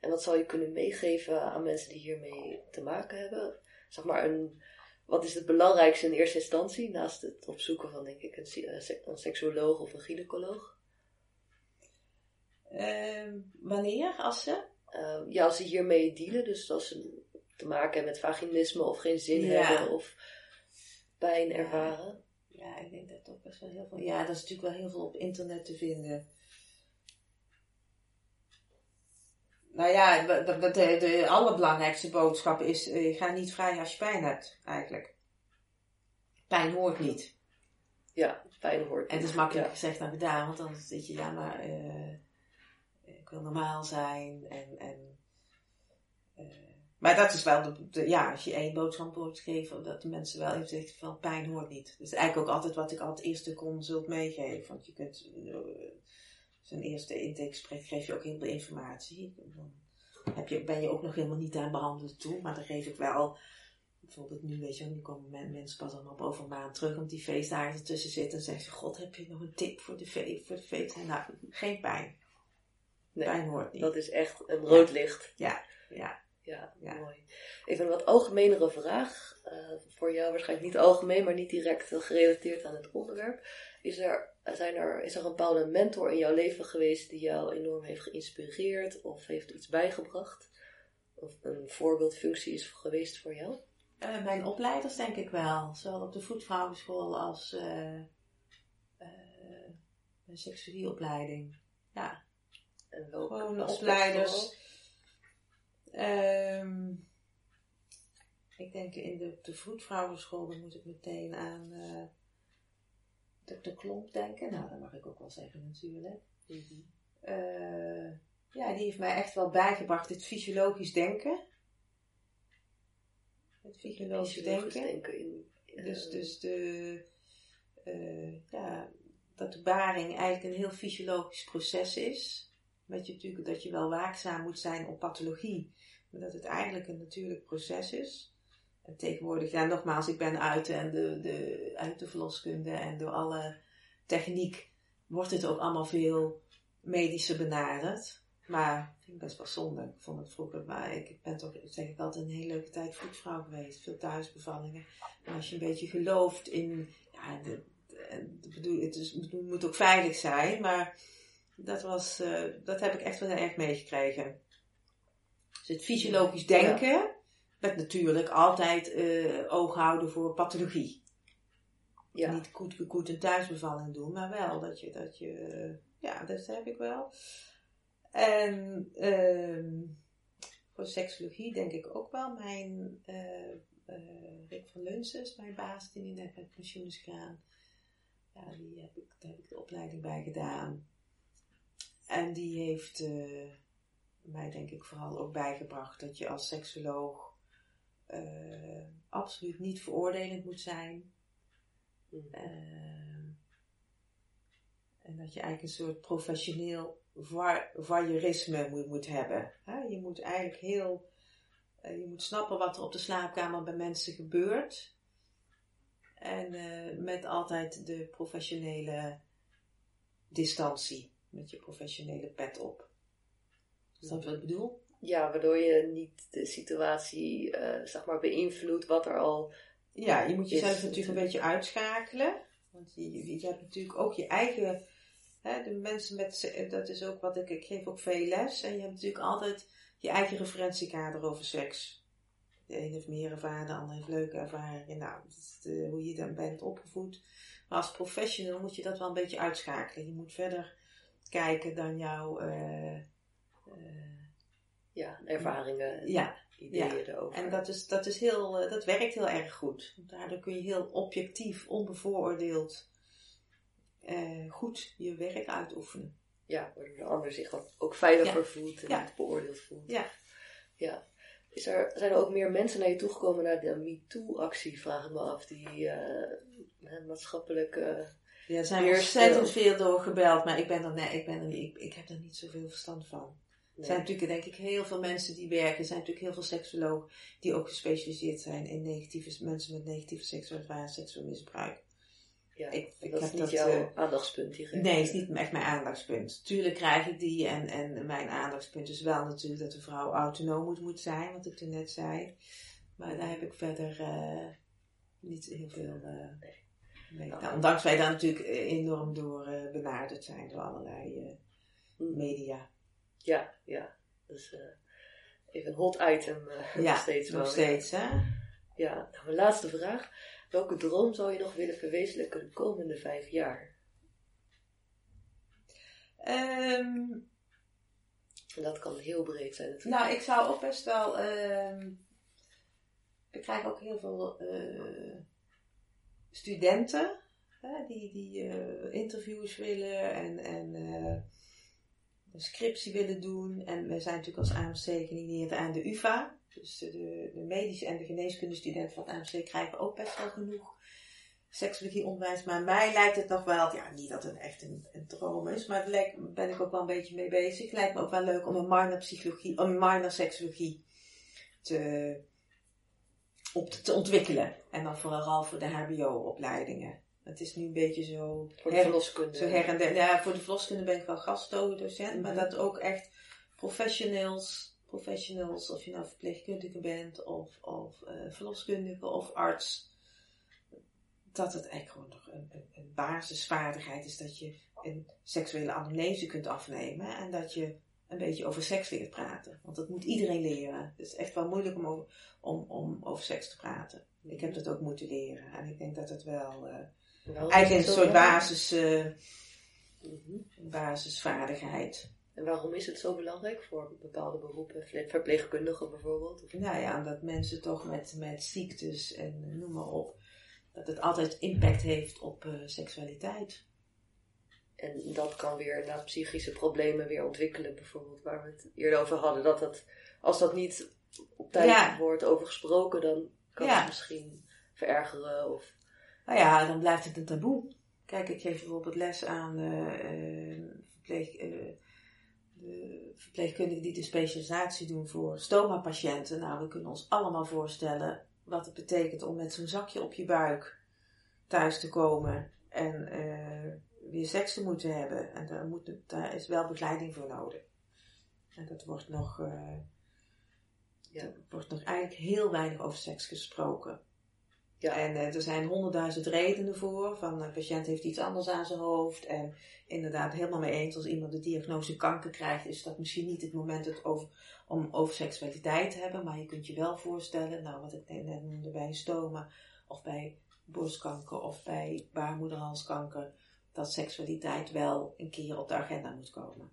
En wat zou je kunnen meegeven aan mensen die hiermee te maken hebben? Zeg maar, een, wat is het belangrijkste in eerste instantie, naast het opzoeken van, denk ik, een, een se- een seksuoloog of een gynaecoloog? Ehm, wanneer? Als ze? Ehm, ja, als ze hiermee dealen, dus als ze te maken hebben met vaginisme of geen zin Ja. hebben of pijn Ja. ervaren. Ja, ik denk dat ook best wel heel veel. Ja, dat is natuurlijk wel heel veel op internet te vinden. Nou ja, de, de, de, de allerbelangrijkste boodschap is: eh, ga niet vrij als je pijn hebt, eigenlijk. Pijn hoort niet. Ja, pijn hoort. En het is niet. makkelijker Ja. gezegd dan gedaan, want dan zit je, ja, maar eh, ik wil normaal zijn. En, en, eh, maar dat is wel, de, de- ja, als je één boodschap moet geven, dat de mensen wel even zeggen van pijn hoort niet. Dat is eigenlijk ook altijd wat ik altijd eerste consult meegeef. Want je kunt, zo'n eerste intakegesprek geef je ook heel veel informatie. Dan heb je, ben je ook nog helemaal niet aan behandeld toe, maar dan geef ik wel bijvoorbeeld nu, weet je nu komen men- mensen pas allemaal op over een maand terug, omdat die feestdagen ertussen zitten. En zeggen ze, god, heb je nog een tip voor de, fe voor de feest? Nou, geen pijn. Nee, Pijn hoort niet. dat is echt een rood licht. Ja, ja. Ja, Ja. mooi. Even een wat algemenere vraag. eh, voor jou waarschijnlijk niet algemeen, maar niet direct gerelateerd aan het onderwerp. Is er, zijn er, is er een bepaalde mentor in jouw leven geweest die jou enorm heeft geïnspireerd of heeft iets bijgebracht? Of een voorbeeldfunctie is geweest voor jou? Eh, mijn opleiders denk ik wel. Zowel op de voetvrouwenschool als eh eh een seksuelieopleiding. Ja, En welke gewoon opleiders. Ehm, ik denk in de, de vroedvrouwenschool, dan moet ik meteen aan eh Dr. Klomp denken. Nou, dat mag ik ook wel zeggen natuurlijk. Mhm. Eh, ja, die heeft mij echt wel bijgebracht het fysiologisch denken. Het fysiologisch Fysiologisch denken. denken in, eh, Dus, dus de, eh, ja, dat de baring eigenlijk een heel fysiologisch proces is. Dat je natuurlijk dat je wel waakzaam moet zijn op pathologie, maar dat het eigenlijk een natuurlijk proces is. En tegenwoordig, ja, nogmaals, ik ben uit, en de, de, uit de verloskunde en door alle techniek wordt het ook allemaal veel medischer benaderd. Maar ik vind het best wel zonde. Ik vond het vroeger, maar ik ben toch, zeg ik altijd, een hele leuke tijd vroedvrouw geweest. Veel thuisbevallingen. En als je een beetje gelooft in, ja, de, bedoel, het, is, het moet ook veilig zijn, maar dat was, eh, dat heb ik echt wel heel erg meegekregen. Dus het fysiologisch denken, met natuurlijk altijd eh, oog houden voor pathologie. ja. Niet goed gekoet een thuisbevalling doen, maar wel dat je, dat je, eh, ja, dat heb ik wel. En ehm, voor seksologie denk ik ook wel. Mijn eh, Rick van Lunsen is mijn baas, die nu net met pensioen is gegaan. Ja, die heb ik, daar heb ik de opleiding bij gedaan. En die heeft mij denk ik vooral ook bijgebracht dat je als seksoloog eh, absoluut niet veroordelend moet zijn. Mhm. Ehm, en dat je eigenlijk een soort professioneel voyeurisme moet, moet hebben. Hè? Je moet eigenlijk heel, eh, je moet snappen wat er op de slaapkamer bij mensen gebeurt. En eh, met altijd de professionele distantie, met je professionele pet op. Snap je wat ik bedoel? Ja, waardoor je niet de situatie, eh, zeg maar, beïnvloedt wat er al... Ja, je moet jezelf Is natuurlijk een beetje uitschakelen. Want je, je, hebt natuurlijk ook je eigen. Hè, de mensen met. Dat is ook wat ik. Ik geef ook veel les. En je hebt natuurlijk altijd je eigen referentiekader over seks. De een heeft meer ervaring, de ander heeft leuke ervaringen. Nou, dat is de- hoe je dan bent opgevoed. Maar als professional moet je dat wel een beetje uitschakelen. Je moet verder kijken dan jouw. eh, eh, Ja, ervaringen, ja, ideeën ja. erover. En dat, is, dat, is heel, eh, dat werkt heel erg goed. Daardoor kun je heel objectief, onbevooroordeeld, eh, goed je werk uitoefenen. Ja, waardoor de ander zich ook- ook veiliger Ja. voelt en niet beoordeeld voelt. Ja. ja. Is er, zijn er ook meer mensen naar je toegekomen naar de MeToo-actie, vraag ik me af, die maatschappelijk... eh, Ja, er zijn ontzettend veel doorgebeld, maar ik, ben er, nee, ik, ben er, ik, ik heb er niet zoveel verstand van. Er zijn natuurlijk denk ik heel veel mensen die werken. Er zijn natuurlijk heel veel seksologen die ook gespecialiseerd zijn in negatieve, mensen met negatieve seksuele ervaring, seksueel misbruik. Ja, Ik- ik dat is niet dat, jouw eh, aandachtspunt. Nee, is niet echt mijn aandachtspunt. Tuurlijk krijg ik die en, en mijn aandachtspunt is wel natuurlijk dat de vrouw autonoom moet, moet zijn, wat ik toen net zei. Maar daar heb ik verder eh, niet heel veel eh, mee gedaan. Ondanks wij daar natuurlijk enorm door benaderd zijn door allerlei Hm. media. Ja, ja. Dus eh, even een hot item eh, Ja, nog steeds wel. nog steeds, hè? Ja, nou, mijn laatste vraag. Welke droom zou je nog willen verwezenlijken de komende vijf jaar? Ehm, En dat kan heel breed zijn natuurlijk. Nou, ik zou ook best wel. ehm ik krijg ook heel veel eh, studenten hè, die, die interviews willen en, en een scriptie willen doen. En we zijn natuurlijk als AMC genieerd aan de UVA. Dus de, de medische en de geneeskundestudenten van het AMC krijgen ook best wel genoeg seksologieonderwijs. Maar mij lijkt het nog wel, ja, niet dat het echt een, droom is, maar daar ben ik ook wel een beetje mee bezig. Lijkt me ook wel leuk om een minor psychologie, een minor seksologie te, op te ontwikkelen. En dan vooral voor de HBO-opleidingen. Het is nu een beetje zo. Voor de her- verloskunde. zo her en der. Ja, voor de verloskunde ben ik wel gastdocent, maar dat ook echt professionals, professionals, of je nou verpleegkundige bent, of, of eh, verloskundige, of arts, dat het eigenlijk gewoon nog een, een, een basisvaardigheid is dat je een seksuele anamnese kunt afnemen en dat je een beetje over seks leert praten. Want dat moet iedereen leren. Het is echt wel moeilijk om over, om, om over seks te praten. Ik heb dat ook moeten leren en ik denk dat het wel eh, Eigenlijk een soort basis, eh, Mhm. basisvaardigheid. En waarom is het zo belangrijk voor bepaalde beroepen? Verple- Verpleegkundigen bijvoorbeeld? Of- Nou ja, omdat mensen toch met, met ziektes en noem maar op, dat het altijd impact heeft op eh, seksualiteit. En dat kan weer inderdaad psychische problemen weer ontwikkelen, bijvoorbeeld, waar we het eerder over hadden. Dat dat, als dat niet op tijd Ja. wordt over gesproken, dan kan Ja. het misschien verergeren. Of, Nou ja, dan blijft het een taboe. Kijk, ik geef bijvoorbeeld les aan eh, eh, verpleeg, eh, de verpleegkundigen die de specialisatie doen voor stoma-patiënten. Nou, we kunnen ons allemaal voorstellen wat het betekent om met zo'n zakje op je buik thuis te komen en eh, weer seks te moeten hebben. En daar, moet, daar is wel begeleiding voor nodig. En dat wordt nog, Ja. er wordt nog eigenlijk heel weinig over seks gesproken. Ja. En eh, er zijn honderdduizend redenen voor. Van een patiënt heeft iets anders aan zijn hoofd. En inderdaad, helemaal mee eens. Als iemand de diagnose kanker krijgt, is dat misschien niet het moment het over, om over seksualiteit te hebben. Maar je kunt je wel voorstellen, nou wat ik net noemde bij stoma, of bij borstkanker, of bij baarmoederhalskanker, dat seksualiteit wel een keer op de agenda moet komen.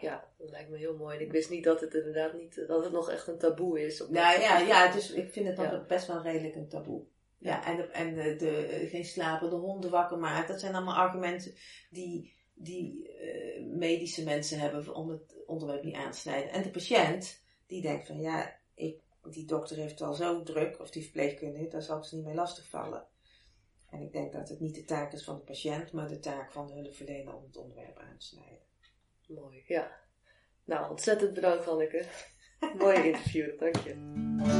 Ja, dat lijkt me heel mooi. En ik wist niet dat het inderdaad niet, dat het nog echt een taboe is. Op Nou ja, ja dus ik vind het dan Ja. best wel redelijk een taboe. Ja, en, de, en de, de, eh, geen slapende honden wakker maken. Dat zijn allemaal argumenten die, die eh, medische mensen hebben om het onderwerp niet aan te snijden. En de patiënt, die denkt van ja, ik, die dokter heeft het al zo druk, of die verpleegkundige, daar zal ik ze niet mee lastigvallen. En ik denk dat het niet de taak is van de patiënt, maar de taak van de hulpverlener om het onderwerp aan te snijden. Mooi, ja. Nou, ontzettend bedankt Hanneke. Mooi interview, dank je.